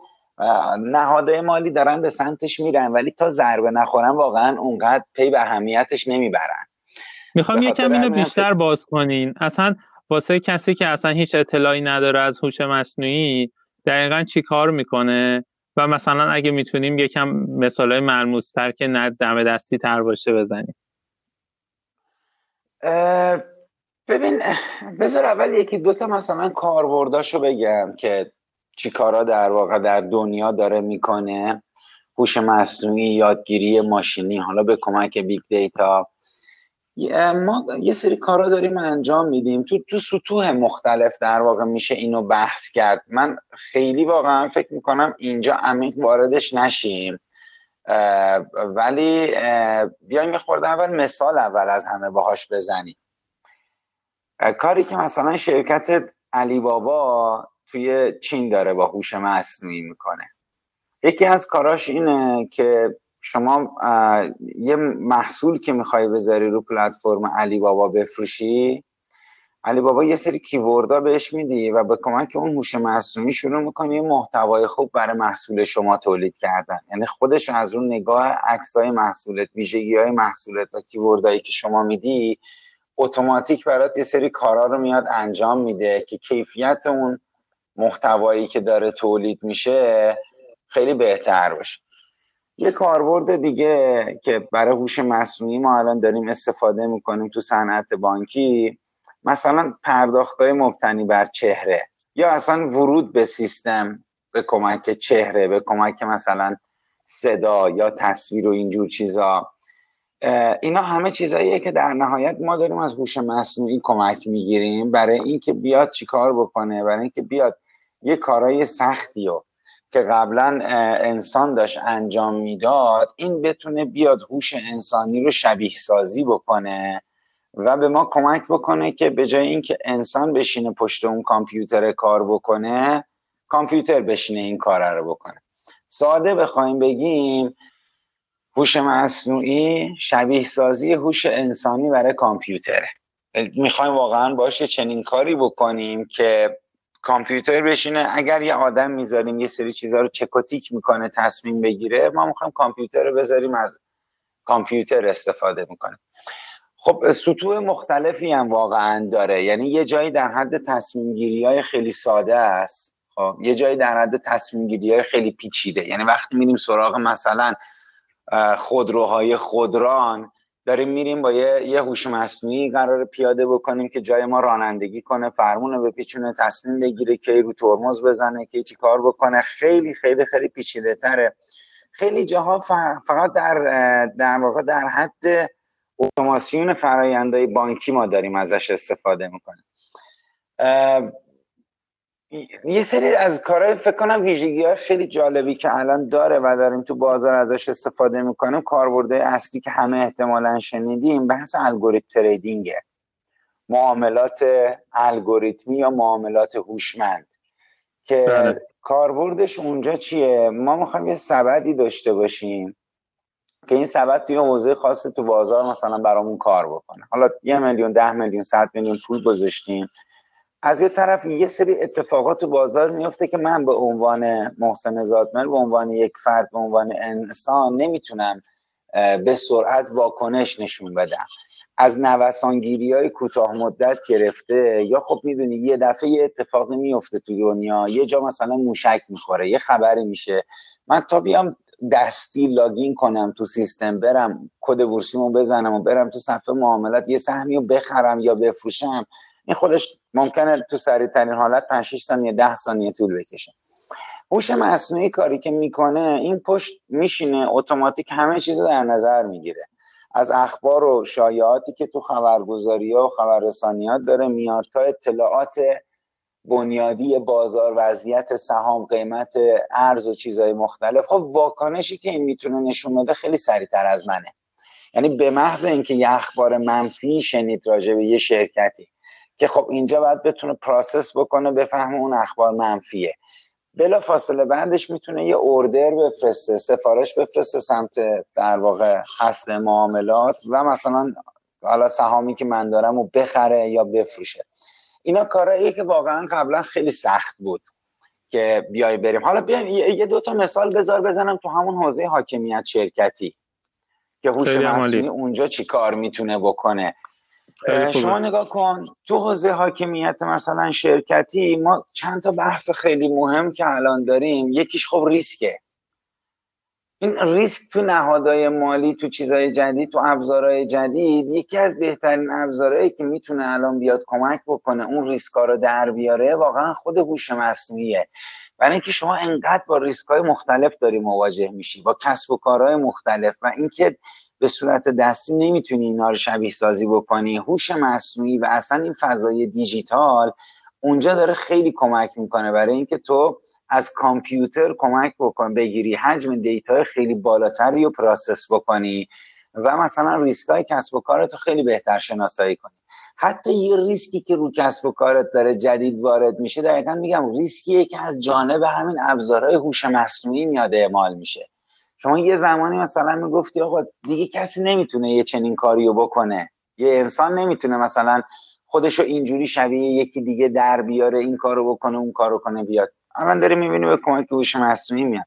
نهادهای مالی دارن به سمتش میرن ولی تا ضربه نخورن واقعا اونقدر پی به اهمیتش نمی‌برن. می‌خوام یکم اینو بیشتر باز کنین. اصلا واسه کسی که اصلا هیچ اطلاعی نداره از هوش مصنوعی دقیقا چی کار می‌کنه؟ و مثلا اگه می‌تونیم یکم مثالای ملموستر که نه دم دستی تر باشه بزنیم. ببین بذار اول یکی دوتا مثلا کاربرداشو بگم که چی کارا در واقع در دنیا داره می‌کنه. هوش مصنوعی یادگیری ماشینی حالا به کمک big data ما یه سری کارا داریم انجام میدیم. تو تو سطوح مختلف در واقع میشه اینو بحث کرد. من خیلی واقعا فکر می‌کنم اینجا عمیق واردش نشیم. ولی بیایم خورده اول مثال اول از همه باهاش بزنیم. کاری که مثلا شرکت علی بابا توی چین داره با هوش مصنوعی می‌کنه. یکی از کاراش اینه که شما یه محصول که می‌خوای بذاری رو پلتفرم علی بابا بفروشی علی بابا یه سری کیوردها بهش میدی و به کمک اون هوش مصنوعی شروع می‌کنی یه محتوای خوب برای محصول شما تولید کردن. یعنی خودش از اون نگاه عکسای محصولت ویژگی های محصولت و کیوردهایی که شما میدی اتوماتیک برات یه سری کارا رو میاد انجام میده که کیفیت اون محتوایی که داره تولید میشه خیلی بهتر باشه. یه کاربرد دیگه که برای هوش مصنوعی ما الان داریم استفاده می‌کنیم تو صنعت بانکی مثلا پرداختهای مبتنی بر چهره. یا اصلا ورود به سیستم به کمک چهره به کمک مثلا صدا یا تصویر و اینجور چیزا. اینا همه چیزاییه که در نهایت ما داریم از هوش مصنوعی کمک می‌گیریم. برای اینکه بیاد چیکار بکنه؟ برای اینکه بیاد یه کارای سختی و که قبلا انسان داشت انجام می‌داد این بتونه بیاد هوش انسانی رو شبیه سازی بکنه و به ما کمک بکنه که به جای اینکه انسان بشینه پشت اون کامپیوتر کار بکنه کامپیوتر بشینه این کار رو بکنه. ساده بخوایم بگیم هوش مصنوعی شبیه سازی هوش انسانی برای کامپیوتره. می‌خوایم واقعا باشه چنین کاری بکنیم که کامپیوتر بشینه. اگر یه آدم می‌ذاریم یه سری چیزها رو چکوتیک می‌کنه تصمیم بگیره ما می‌خوایم کامپیوتر رو بذاریم از کامپیوتر استفاده می‌کنه. خب سطوح مختلفی هم واقعا داره. یعنی یه جایی در حد تصمیم گیری های خیلی ساده است. خب یه جایی در حد تصمیم گیری های خیلی پیچیده. یعنی وقتی میریم سراغ مثلا خودروهای خودران. داریم میریم با یه, هوش مصنوعی قرار پیاده بکنیم که جای ما رانندگی کنه فرمون به پیچونه تصمیم بگیره که رو ترمز بزنه که چی کار بکنه. خیلی خیلی خیلی پیچیده تره. خیلی جاها فقط در در واقع در حد اتوماسیون فرایندهای بانکی ما داریم ازش استفاده می‌کنیم. یه سری از کارهای فکر کنم ویژگی های خیلی جالبی که الان داره و داریم تو بازار ازش استفاده می‌کنیم کاربرده اصلی که همه احتمالا شنیدیم بحث الگوریتم تریدینگه. معاملات الگوریتمی یا معاملات هوشمند. که بله. کاربردش اونجا چیه؟ ما می‌خوایم یه سبدی داشته باشیم که این سبد توی حوزه خاص تو بازار مثلا برامون کار بکنه. حالا یه میلیون ده میلیون صد میلیون پول گذاشتیم. از یه طرف یه سری اتفاقات تو بازار میفته که من به عنوان محسن زادمر به عنوان یک فرد به عنوان انسان نمی‌تونم به سرعت واکنش نشون بدم. از نوسانگیری های کوتاه مدت گرفته یا خب می‌دونی یه دفعه یه اتفاقی میفته تو دنیا یه جا مثلا موشک می‌خوره یه خبری میشه. من تا بیام دستی لاگین کنم تو سیستم برم کد بورسیمو بزنم و برم تو صفحه معاملات یه سهمی رو بخرم یا بفروشم این خودش ممکنه تو سریع ترین حالت 5 6 ثانیه 10 ثانیه طول بکشه. هوش مصنوعی کاری که می‌کنه این پشت میشینه اتوماتیک همه چیز در نظر می‌گیره. از اخبار و شایعاتی که تو خبرگزاری ها و خبررسانیات داره میاد تا اطلاعات بنیادی بازار وضعیت سهام قیمت ارز و چیزهای مختلف. خب واکنشی که این می‌تونه نشون بده خیلی سریعتر از منه. یعنی به محض اینکه یه اخبار منفی شنید راجع به یه شرکتی که خب اینجا باید بتونه پراسس بکنه بفهمه اون اخبار منفیه. بلا فاصله بعدش می‌تونه یه اوردر بفرسته سفارش بفرسته سمت در واقع هست معاملات و مثلا حالا سهامی که من دارم و بخره یا بفروشه. اینا کارهایی که واقعا قبلا خیلی سخت بود که بیای بریم. حالا بیایم یه دو تا مثال بذار بزنم تو همون حوزه حاکمیت شرکتی که هوش مصنوعی اونجا چی کار می‌تونه بکنه. شما نگاه کن تو حوزه حاکمیت مثلا شرکتی ما چند تا بحث خیلی مهم که الان داریم یکیش خب ریسکه. این ریسک تو نهادهای مالی تو چیزهای جدید تو ابزارهای جدید یکی از بهترین ابزارهایی که می‌تونه الان بیاد کمک بکنه اون ریسکا رو در بیاره واقعا خود هوش مصنوعیه. برای اینکه شما انقدر با ریسک های مختلف داری مواجه میشی با کسب و کارهای مختلف و اینکه به صورت دستی نمی‌تونی اینا رو شبیه سازی بکنی. هوش مصنوعی و اصلا این فضای دیجیتال اونجا داره خیلی کمک می‌کنه. برای اینکه تو از کامپیوتر کمک بکن بگیری حجم data خیلی بالاتری رو process بکنی و مثلا ریسک های کسب و کارت رو خیلی بهتر شناسایی کنی. حتی یه ریسکی که رو کسب و کارت داره جدید وارد میشه دقیقا میگم ریسکیه که از جانب همین ابزارهای هوش مصنوعی میاد اعمال میشه. شما یه زمانی مثلا می‌گفتی آقا دیگه کسی نمی‌تونه یه چنین کاریو بکنه. یه انسان نمی‌تونه مثلا خودشو اینجوری شبیه یکی دیگه در بیاره این کارو بکنه اون کارو کنه بیاد. الان داره می‌بینی به کمک هوش مصنوعی میاد.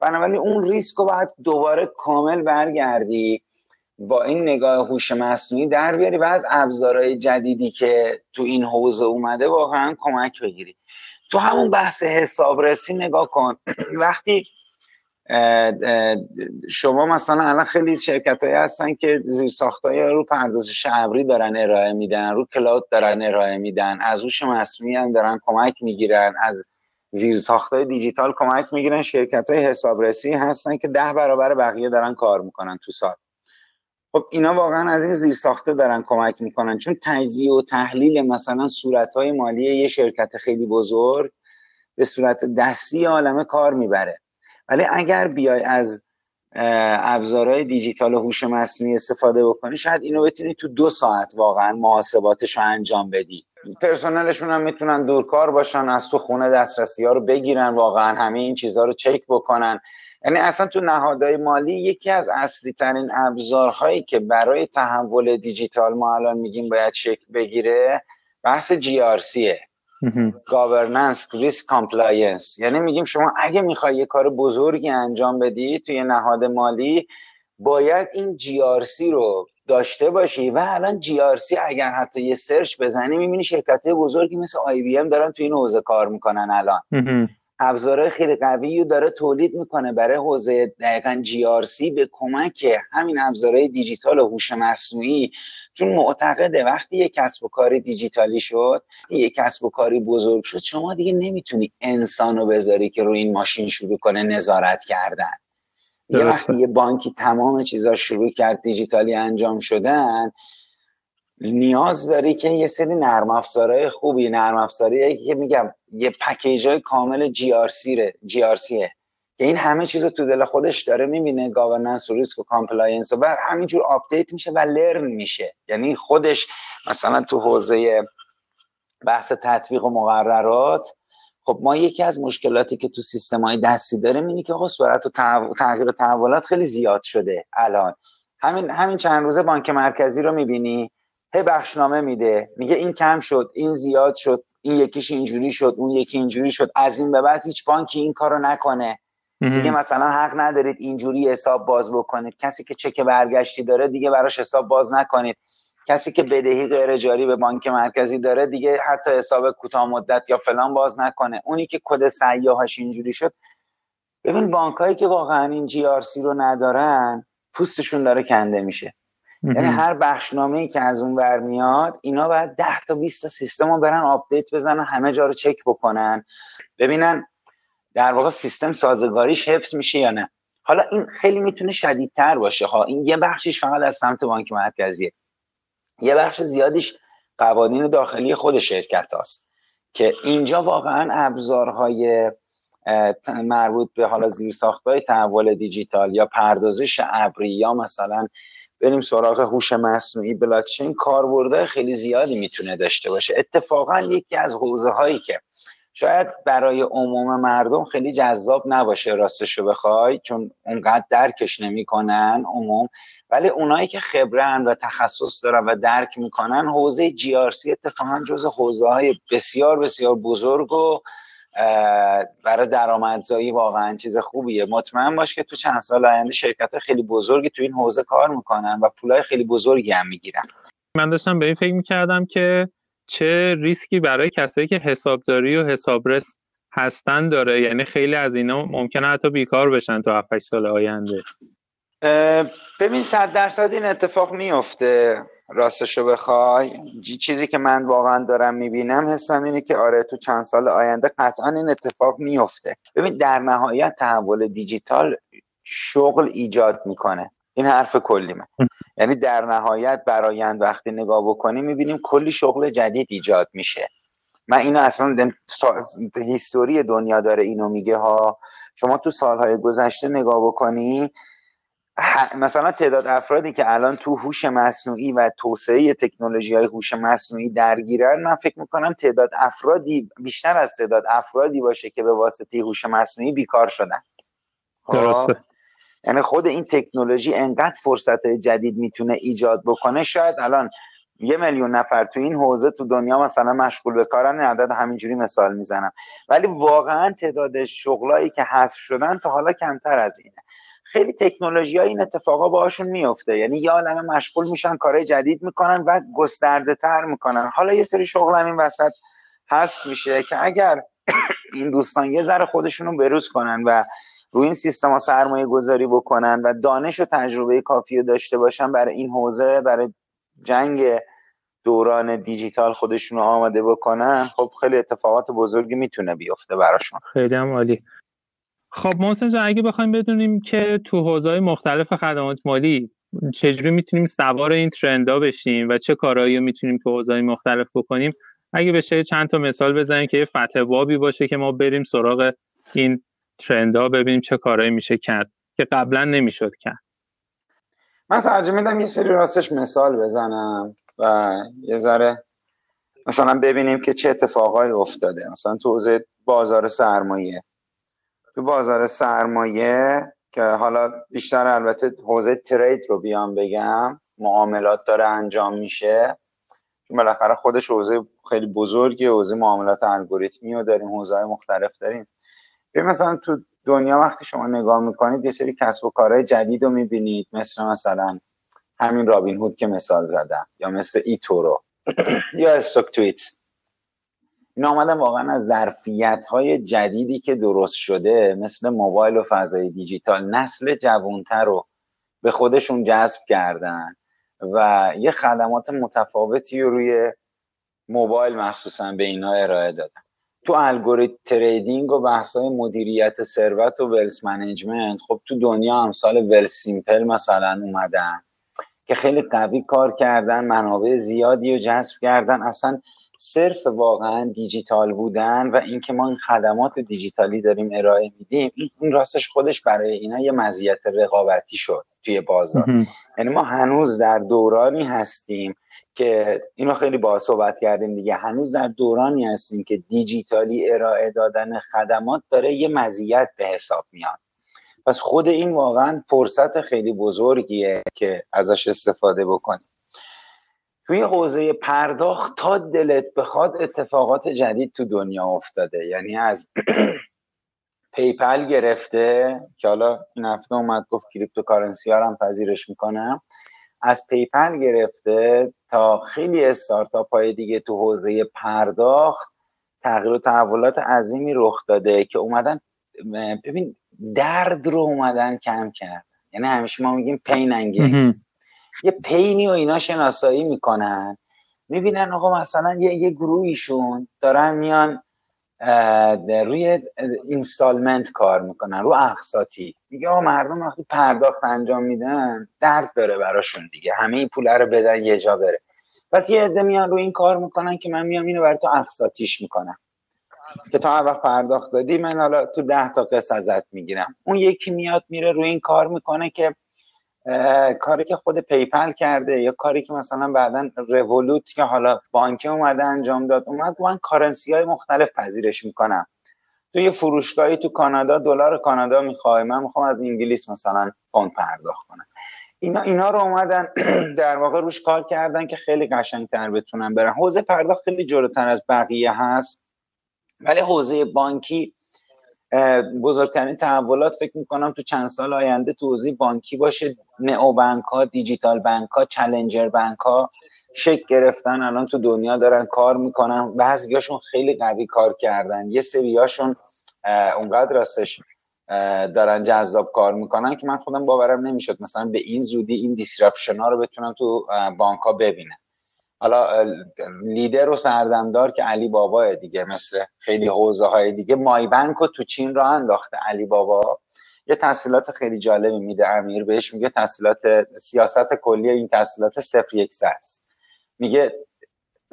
بنابراین اون ریسک رو باید دوباره کامل برگردی با این نگاه هوش مصنوعی در بیاری و از ابزارهای جدیدی که تو این حوزه اومده واقعا کمک بگیری. تو همون بحث حسابرسی نگاه کن. وقتی شما مثلا الان خیلی شرکت هایی هستن که زیر های رو پردازش ابری دارن ارائه میدن رو کلاود دارن ارائه میدن از هوش مصنوعی هم دارن کمک می‌گیرن از زیر های دیجیتال کمک می‌گیرن. شرکت های حسابرسی هستن که ده برابر بقیه دارن کار می‌کنن تو سال. خب اینا واقعا از این زیر ساخته دارن کمک می‌کنن. چون تجزیه و تحلیل مثلا صورت های مالی یه شرکت خیلی بزرگ به صورت دستی عالمه کار می‌بره. ولی اگر بیای از ابزارهای دیجیتال و هوش مصنوعی استفاده بکنی شاید اینو بتونی تو دو ساعت واقعا محاسباتش رو انجام بدی. پرسنلشون هم می‌تونن دورکار باشن از تو خونه دسترسی ها رو بگیرن واقعا همه این چیزها رو چک بکنن. یعنی اصلا تو نهادهای مالی یکی از اصلی ترین ابزارهایی که برای تحول دیجیتال ما الان میگیم باید شکل بگیره بحث جی آر سیه. governance risk compliance یعنی میگیم شما اگه می‌خوای یه کار بزرگی انجام بدی توی نهاد مالی باید این GRC رو داشته باشی و الان GRC اگر حتی یه search بزنی می‌بینی شرکت بزرگی مثل IBM دارن توی این حوزه کار می‌کنن الان. ابزاره خیلی قوی رو داره تولید می‌کنه برای حوزه دقیقا GRC به کمک همین ابزارهای دیجیتال و هوش مصنوعی. چون معتقده وقتی یک کسب و کاری دیجیتالی شد یک کسب و کاری بزرگ شد شما دیگه نمی‌تونی انسانو بذاری که روی این ماشین شروع کنه نظارت کردن. یه وقتی یه بانکی تمام چیزا شروع کرد دیجیتالی انجام شدن نیاز داری که یه سری نرم افزارهای خوبی نرم افزاری که میگم یه package های کامل GRC که این همه چیز رو تو دل خودش داره می‌بینه governance و ریسک و compliance و همینجور update میشه و learn میشه. یعنی خودش مثلا تو حوزه بحث تطبیق و مقررات خب ما یکی از مشکلاتی که تو سیستم های دستی داریم اینه که آقا سرعت و تغییر تحولات خیلی زیاد شده الان. همین همین چند روزه بانک مرکزی رو می‌بینی؟ هی بخشنامه میده. میگه این کم شد این زیاد شد این یکیش اینجوری شد اون یکی اینجوری شد. از این به بعد هیچ بانکی این کارو نکنه. دیگه مثلا حق ندارید اینجوری حساب باز بکنید. کسی که چک برگشتی داره دیگه براش حساب باز نکنید. کسی که بدهی غیر جاری به بانک مرکزی داره دیگه حتی حساب کوتاه مدت یا فلان باز نکنه. اونی که کد سیاهش اینجوری شد. ببین بانکایی که واقعا این GRC رو ندارن پوستشون داره کنده میشه. یعنی هر بخشنامه ای که از اون ور میاد اینا باید 10 تا 20 تا سیستم رو برن update بزنن همه جا رو چک بکنن. ببینن در واقع سیستم سازگاریش حفظ میشه یا نه. حالا این خیلی می‌تونه شدیدتر باشه. ها این یه بخشش فقط از سمت بانک مرکزیه. یه بخش زیادیش قوانین داخلی خود شرکت هاست که اینجا واقعا ابزارهای مربوط به حالا زیر ساختای تحول دیجیتال یا پردازش ابری یا مثلا بریم سراغ هوش مصنوعی. بلاکچین کاربردهای خیلی زیادی می‌تونه داشته باشه. اتفاقا یکی از حوزه هایی که شاید برای عموم مردم خیلی جذاب نباشه راستش رو بخوای چون اونقدر درکش نمی‌کنن عموم. ولی اونایی که خبرن و تخصص دارن و درک می‌کنن حوزه جی آر سی اتفاقا جز حوزه های بسیار بسیار بزرگ و برای درآمدزایی واقعا چیز خوبیه. مطمئن باش که تو چند سال آینده شرکت خیلی بزرگی تو این حوزه کار می‌کنن و پولای خیلی بزرگی هم می‌گیرن. من داشتم به این فکر می‌کردم که چه ریسکی برای کسایی که حسابداری و حسابرس هستن داره. یعنی خیلی از اینا ممکنه حتی بیکار بشن تا 7 سال آینده. ببین صد درصد این اتفاق میفته راستشو بخوای چیزی که من واقعا دارم می‌بینم حسم اینه که آره تو چند سال آینده قطعا این اتفاق میفته ببین در نهایت تحول دیجیتال شغل ایجاد می‌کنه. این حرف کلی من. یعنی در نهایت برایند وقتی نگاه بکنیم می‌بینیم کلی شغل جدید ایجاد میشه. من اینو اصلا هیستوری دنیا داره اینو میگه ها. شما تو سالهای گذشته نگاه بکنی مثلا تعداد افرادی که الان تو هوش مصنوعی و توسعه تکنولوژی های هوش مصنوعی درگیرن من فکر می‌کنم تعداد افرادی بیشتر از تعداد افرادی باشه که به واسطه هوش مصنوعی بیکار شدن. خب؟ درسته. یعنی خود این تکنولوژی انقدر فرصت جدید می‌تونه ایجاد بکنه شاید الان یه میلیون نفر تو این حوزه تو دنیا مثلا مشغول به کارن عدد همینجوری مثال می‌زنم. ولی واقعا تعداد شغلایی که حذف شدن تا حالا کمتر از اینه. خیلی تکنولوژی های این اتفاقا باهاشون میفته یعنی یه عالمه مشغول میشن کارهای جدید می‌کنن و گسترده تر می‌کنن. حالا یه سری شغل هم این وسط هست میشه که اگر این دوستان یه ذره خودشون رو بروز کنن و روی این سیستم ها سرمایه گذاری بکنن و دانش و تجربه کافی رو داشته باشن برای این حوزه برای جنگ دوران دیجیتال خودشون رو آماده بکنن خب خیلی اتفاقات بزرگی می‌تونه بیفته براشون. خیلی هم عالی. خب محسن جان اگه بخوایم بدونیم که تو حوزه‌های مختلف خدمات مالی چجوری می‌تونیم سوار این ترندا بشیم و چه کارهایی می‌تونیم تو حوزه‌های مختلف بکنیم اگه بشه چند تا مثال بزنیم که یه فتح بابی باشه که ما بریم سراغ این ترندا ببینیم چه کارهایی میشه کرد که قبلا نمی‌شد کرد. من ترجیح میدم یه سری راستش مثال بزنم و یه ذره مثلا ببینیم که چه اتفاقایی افتاده. مثلا تو حوزه بازار سرمایه تو بازار سرمایه که حالا بیشتر البته حوزه ترید رو بیام بگم معاملات داره انجام میشه. بالاخره خودش حوزه خیلی بزرگی حوزه معاملات الگوریتمی رو داریم حوزه مختلف داریم. ببین مثلا تو دنیا وقتی شما نگاه می‌کنید یه سری کسب و کارهای جدید رو می‌بینید. مثل مثلا همین رابین هود که مثال زدم یا مثل ایتورو یا استوک تویت این آمدن واقعا از ظرفیت های جدیدی که درست شده مثل موبایل و فضای دیجیتال نسل جوانتر رو به خودشون جذب کردن و یه خدمات متفاوتی رو روی موبایل مخصوصا به اینا ارائه دادن. تو algorithm trading و بحثای مدیریت ثروت و wealth management خب تو دنیا امثال Wealthsimple مثلا اومدن که خیلی قوی کار کردن منابع زیادی رو جذب کردن. اصلا صرف واقعا دیجیتال بودن و اینکه ما این خدمات دیجیتالی داریم ارائه میدیم این راستش خودش برای اینا یه مزیت رقابتی شد توی بازار. یعنی ما هنوز در دورانی هستیم که اینو خیلی با صحبت کردیم دیگه هنوز در دورانی هستیم که دیجیتالی ارائه دادن خدمات داره یه مزیت به حساب میاد. پس خود این واقعا فرصت خیلی بزرگیه که ازش استفاده بکنیم. توی حوزه پرداخت تا دلت بخواد اتفاقات جدید تو دنیا افتاده. یعنی از PayPal گرفته که حالا این هفته اومد گفت cryptocurrency ها هم پذیرش می‌کنم از PayPal گرفته تا خیلی استارتاپ های دیگه تو حوزه پرداخت تغییر و تحولات عظیمی رخ داده که اومدن ببین درد رو اومدن کم کردن. یعنی همیشه ما میگیم pain یه pain ی و اینا شناسایی می‌کنن. می‌بینن آقا مثلا یه, یه گروهیشون دارن میان روی installment کار می‌کنن رو اقساطی. میگه آقا مردم وقتی پرداخت انجام میدن درد داره براشون دیگه. همه این پول رو بدن یه جا بره. پس یه عده میان رو این کار می‌کنن که من میام اینو برای تو اقساطیش می‌کنم. که تا وقت پرداخت دادی من حالا تو ده تا قسط ازت می‌گیرم. اون یکی میاد میره روی این کار می‌کنه که کاری که خود PayPal کرده یا کاری که مثلا بعدا Revolut که حالا بانک اومده انجام داد اومد من currency های مختلف پذیرش می‌کنم. تو یه فروشگاهی تو کانادا دلار کانادا می‌خوای من می‌خوام از انگلیس مثلا پوند پرداخت کنم. اینا اینا رو اومدن در واقع روش کار کردن که خیلی قشنگتر بتونن برن. حوزه پرداخت خیلی جلوتر از بقیه هست ولی حوزه بانکی بزرگترین تحولات فکر می‌کنم تو چند سال آینده تو حوزه بانکی باشه. نئو بانک ها دیجیتال بانک ها چلنجر بانک ها شک گرفتن. الان تو دنیا دارن کار می‌کنن. بعضیاشون خیلی قوی کار کردن. یه سریاشون اونقدر راستش دارن جذاب کار می‌کنن که من خودم باورم نمی‌شد مثلا به این زودی این دیسراپشن ها رو بتونم تو بانک ها ببینم. حالا لیدر و سردمدار که علی بابا دیگه مثل خیلی حوزه های دیگه مای بانک رو تو چین را انداخته علی بابا. یه تحصیلات خیلی جالبی میده امیر بهش میگه تحصیلات سیاست کلی این تحصیلات صفر یک میگه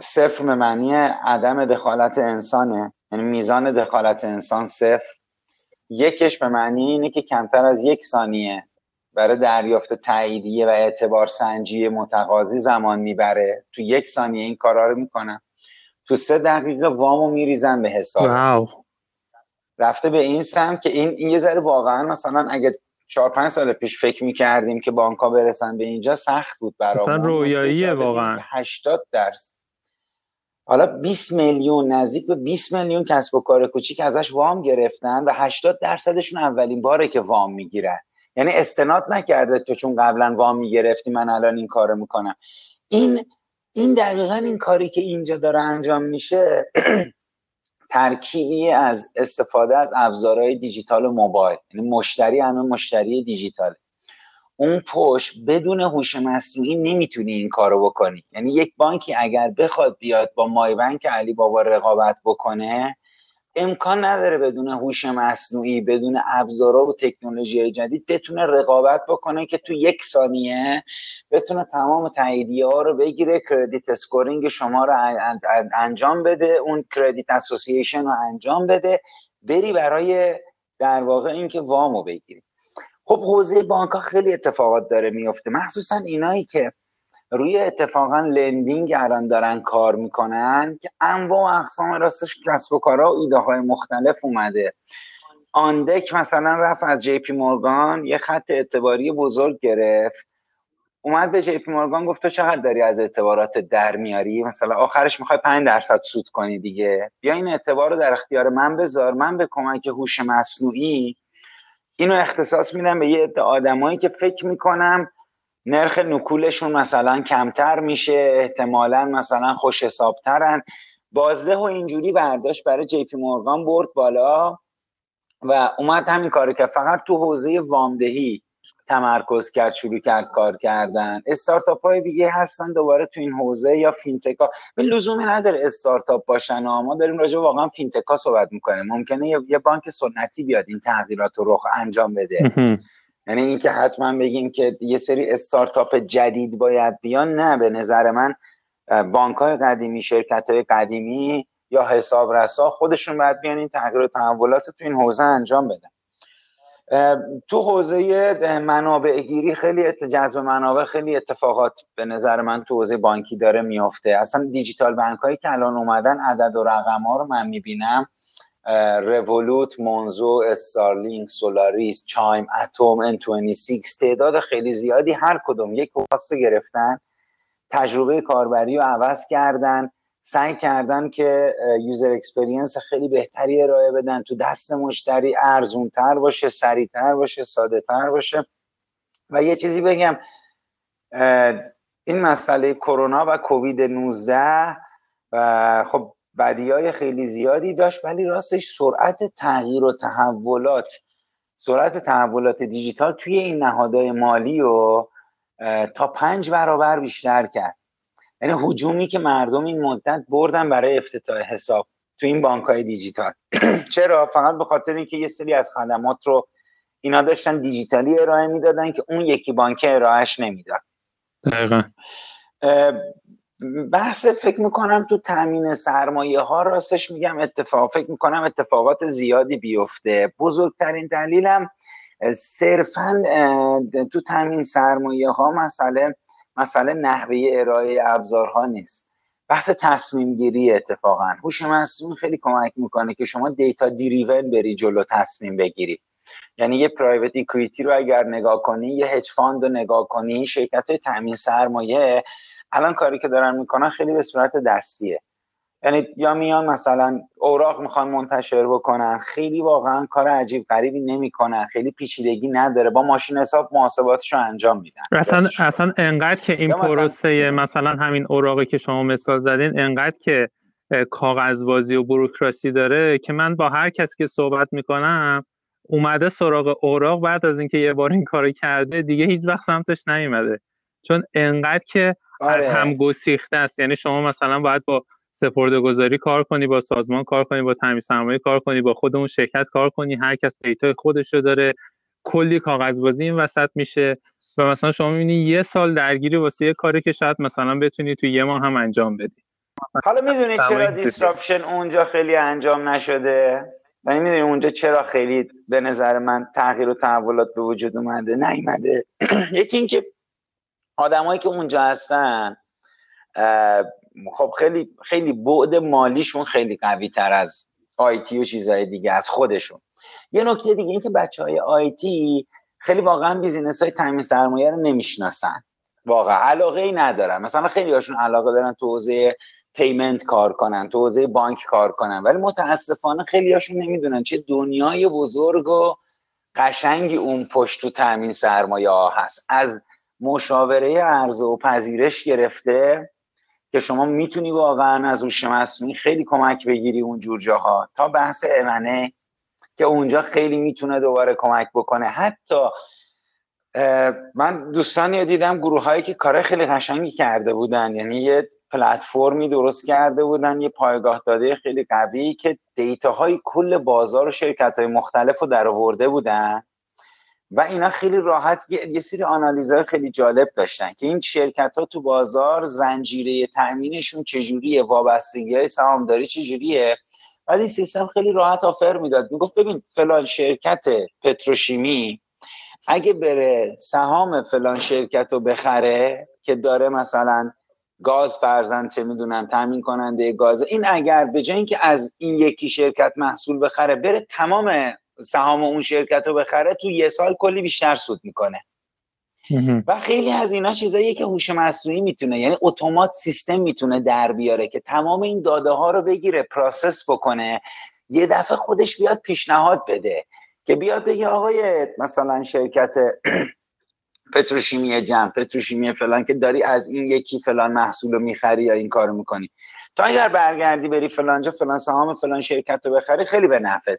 صفر به معنی عدم دخالت انسانه یعنی میزان دخالت انسان صفر. یکش به معنی اینه که کمتر از یک ثانیه برای دریافت تاییدیه و اعتبار سنجی متقاضی زمان می‌بره. تو یک ثانیه این کارا رو می‌کنن تو سه دقیقه وامو میریزن به حساب رفته به این سمت که این, این یه ذره واقعا مثلا اگه چهار پنج سال پیش فکر می‌کردیم که بانکا برسن به اینجا سخت بود برای مثلا رویاییه واقعا. 80 درصد حالا 20 میلیون نزدیک به 20 میلیون کسب و کار کوچیک ازش وام گرفتن و 80 درصدشون اولین باره که وام می‌گیرن. یعنی استناد نکرده تو چون قبلا وام می‌گرفتی من الان این کارو می‌کنم. این این دقیقا این کاری که اینجا داره انجام میشه ترکیبی از استفاده از ابزارهای دیجیتال و موبایل. یعنی مشتری همه مشتری دیجیتاله. اون پشت بدون هوش مصنوعی نمی‌تونی این کارو بکنی. یعنی یک بانکی اگر بخواد بیاد با مای بانک علی بابا رقابت بکنه امکان نداره بدون هوش مصنوعی بدون ابزارها و تکنولوژی جدید بتونه رقابت بکنه که تو یک ثانیه بتونه تمام تاییدیه ها رو بگیره credit scoring شما رو انجام بده اون credit association رو انجام بده بری برای در واقع اینکه وامو بگیری. خب حوزه بانک ها خیلی اتفاقات داره میفته مخصوصا اینایی که روی اتفاقا lending الان دارن کار می‌کنن که انواع و اقسام راستش کسب و کارها و ایده های مختلف اومده. آندک مثلا رفت از جی پی مورگان یه خط اعتباری بزرگ گرفت. اومد به جی پی مورگان گفت تو چقدر داری از اعتبارات در میاری؟ مثلا آخرش می‌خوای 5 درصد سود کنی دیگه. بیا این اعتبار رو در اختیار من بذار. من به کمک هوش مصنوعی اینو اختصاص میدم به یه عده آدمایی که فکر می‌کنم نرخ نکولشون مثلا کمتر میشه احتمالا مثلا خوش حسابترن. بازده و اینجوری برداشت برای JP Morgan برد بالا و اومد همین کاری که فقط تو حوزه وامدهی تمرکز کرد شروع کرد کار کردن. استارتاپ های دیگه هستن دوباره تو این حوزه یا fintech ها. به لزومی نداره استارتاپ باشن ما داریم راجع واقعا fintech ها صحبت می‌کنیم. ممکنه یه بانک سنتی بیاد این تغییرات رو رخ انجام بده. یعنی اینکه حتما بگیم که یه سری استارتاپ جدید باید بیان نه به نظر من بانک های قدیمی شرکت های قدیمی یا حسابرسا خودشون باید بیان این تغییر و تحولات تو این حوزه انجام بدن. تو حوزه منابع گیری خیلی جذب منابع خیلی اتفاقات به نظر من تو حوزه بانکی داره میافته. اصلا دیجیتال بانک هایی که الان اومدن عدد و رقم ها رو من می‌بینم. Revolut، Monzo، Starling، Solaris، Chime، Atom، N26 تعداد خیلی زیادی هر کدوم یک واس گرفتن تجربه کاربری رو عوض کردن سعی کردن که user experience خیلی بهتری ارائه بدن تو دست مشتری ارزون تر باشه سریعتر باشه ساده تر باشه. و یه چیزی بگم این مسئله کرونا و کووید 19 خب بدی های خیلی زیادی داشت ولی راستش سرعت تغییر و تحولات سرعت تحولات دیجیتال توی این نهادهای مالی رو تا پنج برابر بیشتر کرد. یعنی حجومی که مردم این مدت بردن برای افتتاح حساب تو این بانک های دیجیتال. چرا؟ فقط به خاطر اینکه یه سری از خدمات رو اینا داشتن دیجیتالی ارائه می‌دادن که اون یکی بانک ارائهش نمی‌داد. دقیقا. بحث فکر می‌کنم تو تامین سرمایه ها راستش میگم اتفاق فکر می‌کنم اتفاقات زیادی بیفته. بزرگترین دلیلم صرفا تو تامین سرمایه ها مسئله مسئله نحوه ارائه ابزارها نیست. بحث تصمیم گیری اتفاقا. هوش مصنوعی خیلی کمک می‌کنه که شما data driven بری جلو تصمیم بگیری. یعنی یه private equity رو اگر نگاه کنی یه hedge fund رو نگاه کنی شرکت های تامین سرمایه الان کاری که دارن می‌کنن خیلی به صورت دستیه. یعنی یا میان مثلا اوراق می‌خوان منتشر بکنن خیلی واقعا کار عجیب غریبی نمی‌کنن خیلی پیچیدگی نداره با ماشین حساب محاسباتش رو انجام میدن. اصلا اصلا انقدر که این پروسه مثلا همین اوراقی که شما مثال زدین انقدر که کاغذبازی و بروکراسی داره که من با هر کسی که صحبت می‌کنم اومده سراغ اوراق بعد از اینکه یه بار این کارو کرده دیگه هیچ وقت سمتش نیومده. چون انقدر که آره. از هم گسیخته است. یعنی شما مثلا باید با سپرده گذاری کار کنی با سازمان کار کنی با تامین سرمایه کار کنی با خود اون شرکت کار کنی. هر کس دیتا خودش رو داره. کلی کاغذبازی این وسط میشه و مثلا شما می‌بینی یه سال درگیری واسه یه کاری که شاید مثلا بتونی تو یه ماه هم انجام بدی. حالا می‌دونی چرا دیسراپشن اونجا خیلی انجام نشده؟ یعنی می‌دونی اونجا چرا خیلی به نظر من تغییر و تحولات به وجود اومده نیومده؟ یکی اینکه آدمایی که اونجا هستن خب خیلی خیلی بعد مالیشون خیلی قوی تر از IT و چیزهای دیگه از خودشون. یه نکته دیگه این که بچه های IT خیلی واقعا business های تامین سرمایه رو نمی‌شناسن. واقعا علاقه ای ندارن. مثلا خیلی هاشون علاقه دارن تو حوزه payment کار کنن تو حوزه بانک کار کنن ولی متاسفانه خیلی هاشون نمی‌دونن چه دنیای بزرگ و قشنگی اون پشت تو تامین سرمایه ها هست. از مشاوره عرضه و پذیرش گرفته که شما می‌تونی واقعا از هوش مصنوعی خیلی کمک بگیری اون جور جاها. تا بحث امنه که اونجا خیلی می‌تونه دوباره کمک بکنه. حتی من دوستانی دیدم گروه هایی که کار خیلی قشنگی کرده بودن. یعنی یه پلتفرمی درست کرده بودن یه پایگاه داده خیلی قوی که دیتاهای کل بازار و شرکت های مختلف رو در آورده بودن. و اینا خیلی راحت یه سری آنالیزهای خیلی جالب داشتن که این شرکت ها تو بازار زنجیره تأمینشون چجوریه وابستگی های سهامداری چجوریه؟ بعد این سیستم خیلی راحت offer می‌داد. می‌گفت ببین فلان شرکت پتروشیمی اگه بره سهام فلان شرکت رو بخره که داره مثلا گاز فرزند چه می‌دونم تامین کننده گاز این اگر به جای اینکه از این یکی شرکت محصول بخره بره تمام سهام اون شرکت رو بخره تو یه سال کلی بیشتر سود می‌کنه. و خیلی از اینا چیزاییه که هوش مصنوعی می‌تونه یعنی اتومات سیستم می‌تونه در بیاره که تمام این داده ها رو بگیره process بکنه یه دفعه خودش بیاد پیشنهاد بده که بیاد بگه آقای مثلا شرکت پتروشیمی جم پتروشیمی فلان که داری از این یکی فلان محصول رو می‌خری یا این کارو می‌کنی. تو اگر برگردی بری فلانجا فلان سهام فلان شرکت رو بخری خیلی به نفته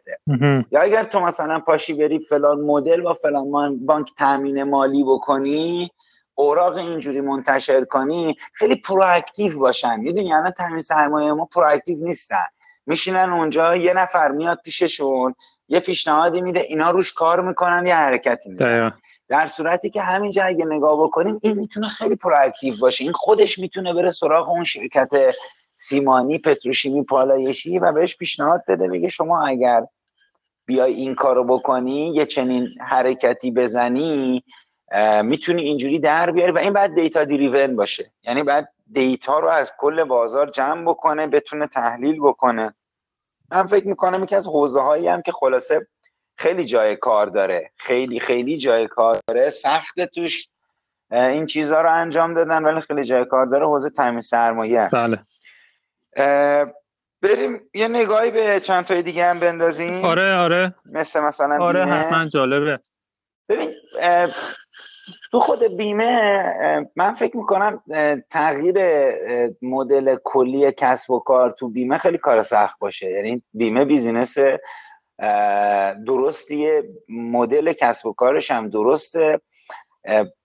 یا اگر تو مثلا پاشی بری فلان مدل با فلان بانک تامین مالی بکنی اوراق اینجوری منتشر کنی خیلی proactive باشن. می‌دونی الان تامین سرمایه ما proactive نیستن. میشینن اونجا یه نفر میاد پیششون یه پیشنهادی میده اینا روش کار می‌کنن یه حرکتی می‌زنن. در صورتی که همینجا اگه نگاه بکنیم این می‌تونه خیلی proactive باشه. این خودش می‌تونه بره سراغ اون شرکت سیمانی پتروشیمی پالایشی و بهش پیشنهاد بده بگه شما اگر بیای این کارو بکنی یه چنین حرکتی بزنی می‌تونی اینجوری در بیاری و این بعد data driven باشه. یعنی بعد data رو از کل بازار جمع بکنه بتونه تحلیل بکنه. من فکر می‌کنم یکی از حوزه هایی هم که خلاصه خیلی جای کار داره. خیلی خیلی جای کار داره. سخت توش این چیزها رو انجام دادن ولی خیلی جای کار داره. حوزه تامین سرمایه است. بله. بریم یه نگاهی به چند تای دیگه هم بندازیم. آره آره. مثل مثلا آره. حتما جالبه. ببین تو خود بیمه من فکر می‌کنم تغییر مدل کلی کسب و کار تو بیمه خیلی کار سخت باشه. یعنی بیمه business درستیه مدل کسب و کارش هم درسته.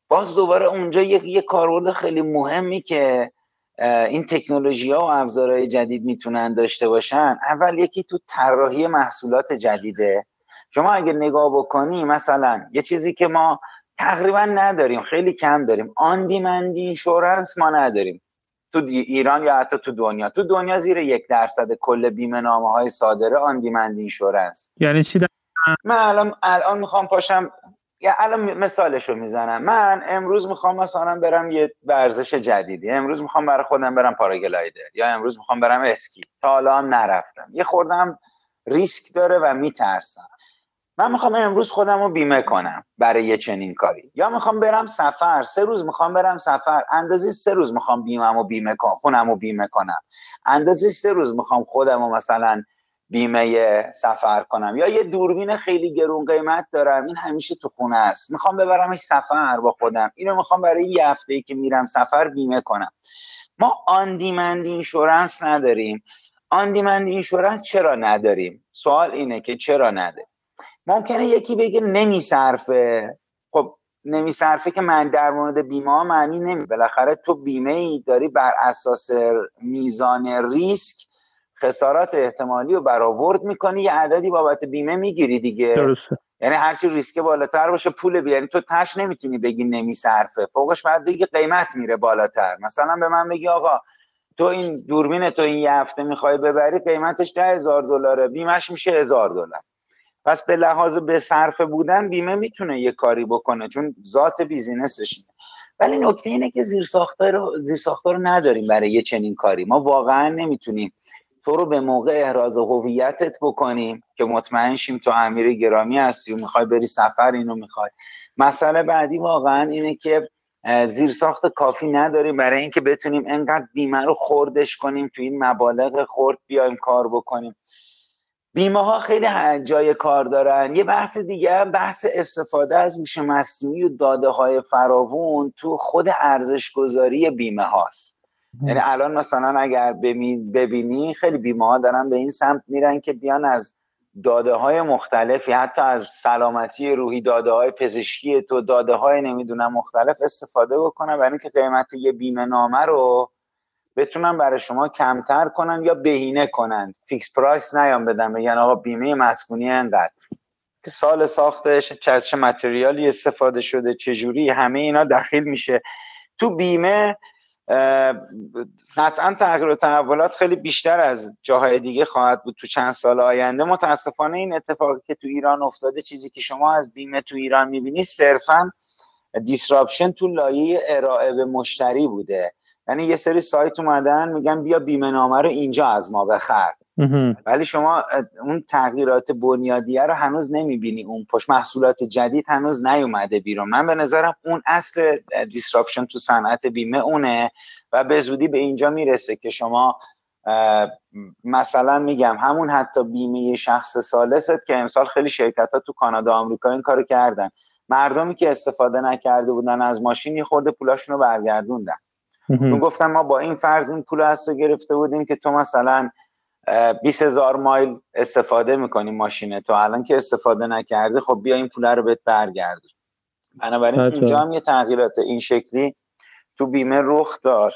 باز دوباره اونجا یک یه کاربرد خیلی مهمی که این تکنولوژی ها و ابزارهای جدید می‌تونن داشته باشن. اول یکی تو طراحی محصولات جدیده. شما اگه نگاه بکنی مثلا یه چیزی که ما تقریبا نداریم خیلی کم داریم on demand insurance ما نداریم. تو ایران یا حتی تو دنیا. تو دنیا زیر یک درصد کل بیمه نامه های صادره آن دیمند اینشورنس. یعنی چی؟ من الان الان می‌خوام پاشم یا الان مثالش رو می‌زنم. من امروز می‌خوام مثلا برم یه ورزش جدیدی. امروز می‌خوام برای خودم برم پاراگلایدر. یا امروز می‌خوام برم اسکی. تا حالا هم نرفتم. یه خوردم ریسک داره و میترسم. من می‌خوام امروز خودم رو بیمه کنم برای یه چنین کاری. یا می‌خوام برم سفر. سه روز می‌خوام برم سفر. اندازی سه روز می‌خوام بیمم و بیمه کنم خونم رو بیمه کنم. اندازی سه روز می‌خوام خودم رو مثلا بیمه سفر کنم. یا یه دوربین خیلی گرون قیمت دارم. این همیشه تو خونه است. می‌خوام ببرمش سفر با خودم. اینو می‌خوام برای یه هفته ای که میرم سفر بیمه کنم. ما آن دیمند اینشورنس نداریم. آن دیمند اینشورنس چرا نداریم؟ سوال اینه که چرا نداریم ممکنه یکی بگه نمیصرفه. خب نمیصرفه که من در مورد بیمه معنی نمی بالاخره تو بیمه ای داری بر اساس میزان ریسک خسارات احتمالی رو برآورد می‌کنی یه عددی بابت بیمه می‌گیری دیگه. درسته. یعنی هرچی ریسک بالاتر باشه پول بیاری یعنی تو تش نمی‌تونی بگی نمیصرفه فوقش بعد بگی قیمت میره بالاتر. مثلا به من بگی آقا تو این دوربین تو این یه هفته می‌خوای ببری قیمتش ده هزار دلاره. بیمش میشه هزار دلار. پس به لحاظ به صرفه بودن بیمه می‌تونه یه کاری بکنه چون ذات بیزینسش ولی نکته اینه که زیر رو زیر رو نداریم برای یه چنین کاری. ما واقعا نمی‌تونیم تو رو به موقع احراز هویتت بکنیم که مطمئن شیم تو امیر گرامی هستی و می‌خوای بری سفر اینو می‌خوای. مسئله بعدی واقعا اینه که زیر ساخت کافی نداریم. برای اینکه بتونیم انقدر بیمه رو خوردش کنیم تو این مبالغ خورد بیایم کار بکنیم. بیمه ها خیلی جای کار دارن. یه بحث دیگه بحث استفاده از هوش مصنوعی و داده های فراوون تو خود ارزش گذاری بیمه هاست. یعنی الان مثلا اگر ببینی خیلی بیمه ها دارن به این سمت میرن که بیان از داده های مختلفی حتی از سلامتی روحی داده های پزشکی تو داده های نمی‌دونم مختلف استفاده بکنن برای اینکه قیمت یه بیمه نامه رو بتونن برای شما کمتر کنن یا بهینه کنن. فیکس پرایس نیام بدن بگن آقا بیمه مسکونی انقدر. که سال ساختش چه متریالی استفاده شده چجوری همه اینا دخیل میشه. تو بیمه قطعا تغییر و تحولات خیلی بیشتر از جاهای دیگه خواهد بود تو چند سال آینده. متاسفانه این اتفاقی که تو ایران افتاده چیزی که شما از بیمه تو ایران می‌بینی صرفا دیسراپشن تو لایه ارائه به مشتری بوده. یعنی یه سری سایت اومدن میگن بیا بیمه نامه رو اینجا از ما بخر. ولی شما اون تغییرات بنیادیه رو هنوز نمی‌بینی. اون پشت محصولات جدید هنوز نیومده بیرون. من به نظرم اون اصل دیسراپشن تو صنعت بیمه اونه و به زودی به اینجا می‌رسه که شما مثلا میگم همون حتی بیمه شخص سالست که امسال خیلی شرکت ها تو کانادا آمریکا این کارو کردن. مردمی که استفاده نکرده بودن از ماشین یه خورده پولاشون رو برگردوندن گفتم ما با این فرض این پول هست گرفته بودیم که تو مثلا 20 هزار مایل استفاده می‌کنی ماشینه تو. الان که استفاده نکرده خب بیا این پول رو بهت برگرد بنابراین اونجا هم یه تغییرات این شکلی تو بیمه رخ داد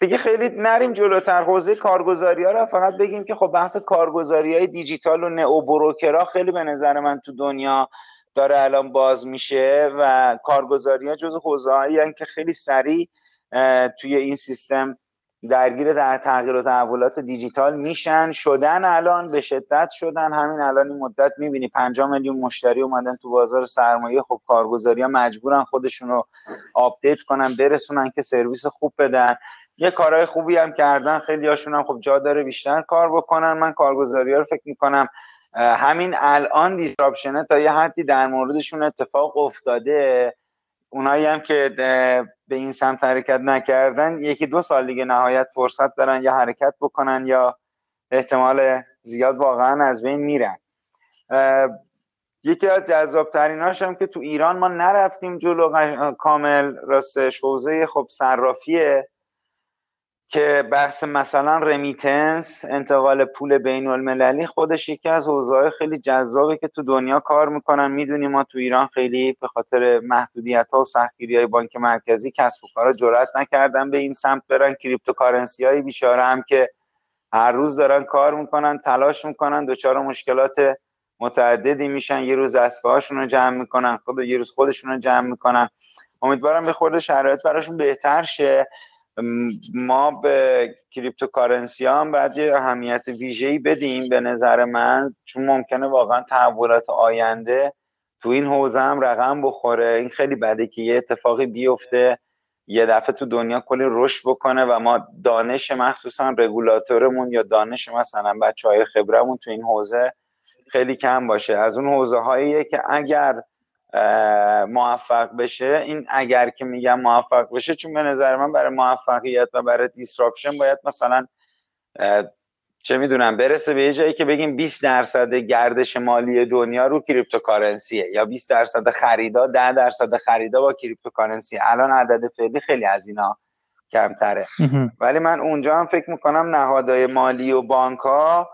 دیگه خیلی نریم جلوتر. حوزه کارگزاری ها رو فقط بگیم که خب بحث کارگزاری های دیجیتال و نئو بروکرها خیلی به نظر من تو دنیا داره الان باز میشه و کارگزاری ها جز حوزه هایی که خیلی سریع توی این سیستم درگیر در تغییر و تحولات دیجیتال میشن. شدن الان به شدت شدن. همین الان این مدت می‌بینی 5 میلیون مشتری اومدن تو بازار سرمایه. خب کارگزاری ها مجبورن خودشون رو update کنن برسونن که سرویس خوب بدن. یه کارهای خوبی هم کردن. خیلی هاشون هم خب جا داره بیشتر کار بکنن. من کارگزاری ها رو فکر می‌کنم همین الان disruption ه تا یه حدی در موردشون اتفاق افتاده. اونایی هم که به این سمت حرکت نکردن یکی دو سال دیگه نهایت فرصت دارن یا حرکت بکنن یا احتمال زیاد واقعا از بین میرن. یکی از جذاب تریناش هم که تو ایران ما نرفتیم جلو کامل راستش حوزه خب صرافیه. که بحث مثلا remittance انتقال پول بین المللی خودش یکی از حوزه‌های خیلی جذابه که تو دنیا کار می‌کنن. می‌دونیم ما تو ایران خیلی به خاطر محدودیت ها و سختگیری های بانک مرکزی کسب و کارا جرأت نکردن به این سمت برن. cryptocurrency های بیچاره هم که هر روز دارن کار می‌کنن تلاش می‌کنن دچار مشکلات متعددی میشن. یه روز app هاشون رو جمع می‌کنن خود یه روز خودشون رو جمع می‌کنن. امیدوارم یه خورده شرایط براشون بهتر شه. ما به cryptocurrency هم باید یه اهمیت ویژه‌ای بدیم به نظر من چون ممکنه واقعا تحولات آینده تو این حوزه هم رقم بخوره. این خیلی بده که یه اتفاقی بیفته یه دفعه تو دنیا کلی رشد بکنه و ما دانش مخصوصا رگولاتورمون یا دانش مثلا بچه های خبره‌مون تو این حوزه خیلی کم باشه. از اون حوزه هاییه که اگر موفق بشه. این اگر که میگم موفق بشه چون به نظر من برای موفقیت و برای disruption باید مثلا چه می‌دونم برسه به یه جایی که بگیم 20 درصد گردش مالی دنیا رو cryptocurrency ه یا 20 درصد خریدا 10 درصد خریدا با cryptocurrency الان عدد فعلی خیلی از اینا کمتره. ولی من اونجا هم فکر می‌کنم نهادهای مالی و بانک ها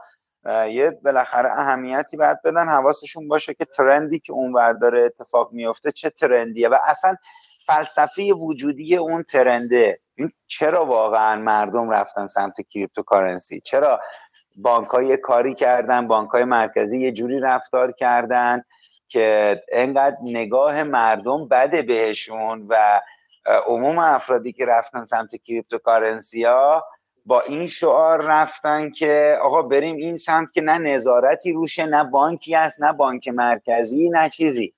یه بالاخره اهمیتی باید بدن حواسشون باشه که trend ی که اونور داره اتفاق میفته چه trend یه و اصلا فلسفه وجودی اون trend ه. این چرا واقعا مردم رفتن سمت cryptocurrency؟ چرا بانک های کاری کردن بانک های مرکزی یه جوری رفتار کردن که انقدر نگاه مردم بده بهشون و عموم افرادی که رفتن سمت cryptocurrency ها با این شعار رفتن که آقا بریم این سمت که نه نظارتی روشه نه بانکی هست نه بانک مرکزی نه چیزی.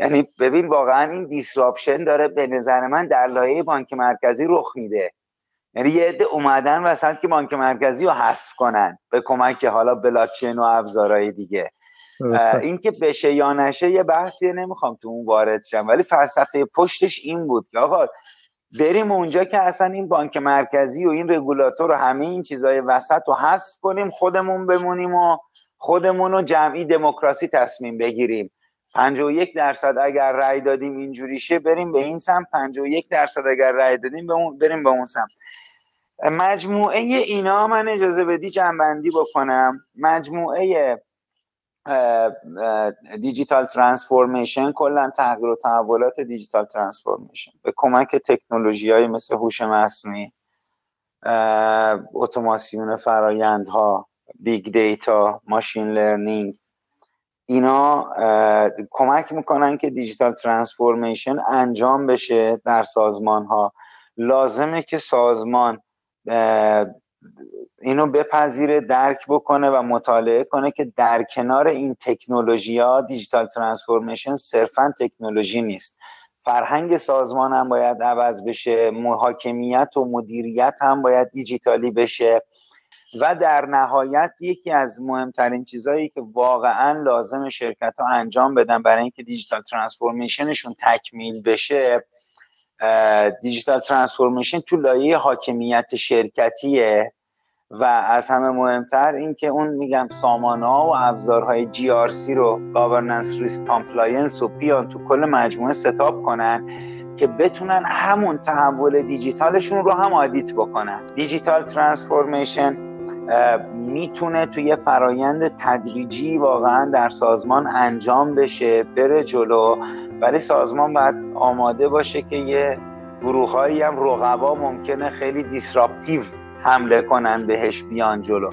یعنی ببین واقعا این دیسراپشن داره به نظر من در لایه بانک مرکزی رخ میده. یعنی یه عده اومدن وسط که بانک مرکزی رو حذف کنن به کمک حالا بلاکچین و ابزارهای دیگه. این که بشه یا نشه یه بحثیه نمی‌خوام تو اون وارد شم. ولی فلسفه پشتش این بود که آقا بریم اونجا که اصلا این بانک مرکزی و این رگولاتور و همه این چیزای وسط رو حذف کنیم خودمون بمونیم و خودمون رو جمعی دموکراسی تصمیم بگیریم. 51 درصد اگر رأی دادیم اینجوری شه بریم به این سمت. 51 درصد اگر رأی دادیم بریم به اون سمت. مجموعه اینا من اجازه بدی جنبندی بکنم. مجموعه دیجیتال ترانسفورمیشن کلا تغییر و تحولات دیجیتال ترانسفورمیشن. به کمک تکنولوژی های مثل هوش مصنوعی اتوماسیون فرایندها big data machine learning اینا کمک می‌کنن که digital transformation انجام بشه در سازمان ها لازمه که سازمان اینو بپذیره درک بکنه و مطالعه کنه که در کنار این تکنولوژی ها digital transformation صرفا تکنولوژی نیست. فرهنگ سازمان هم باید عوض بشه حاکمیت و مدیریت هم باید دیجیتالی بشه و در نهایت یکی از مهمترین چیزهایی که واقعا لازم شرکت ها انجام بدن برای اینکه digital transformation شون تکمیل بشه digital transformation تو لایه حاکمیت شرکتیه. و از همه مهمتر این که اون میگم سامانه ها و ابزارهای GRC رو governance risk compliance و بیان تو کل مجموعه setup کنن که بتونن همون تحول دیجیتالشون رو هم audit بکنن. digital transformation می‌تونه توی فرایند تدریجی واقعا در سازمان انجام بشه بره جلو. ولی سازمان باید آماده باشه که یه گروه هم رقبا ممکنه خیلی دیسراپتیو حمله کنن بهش بیان جلو.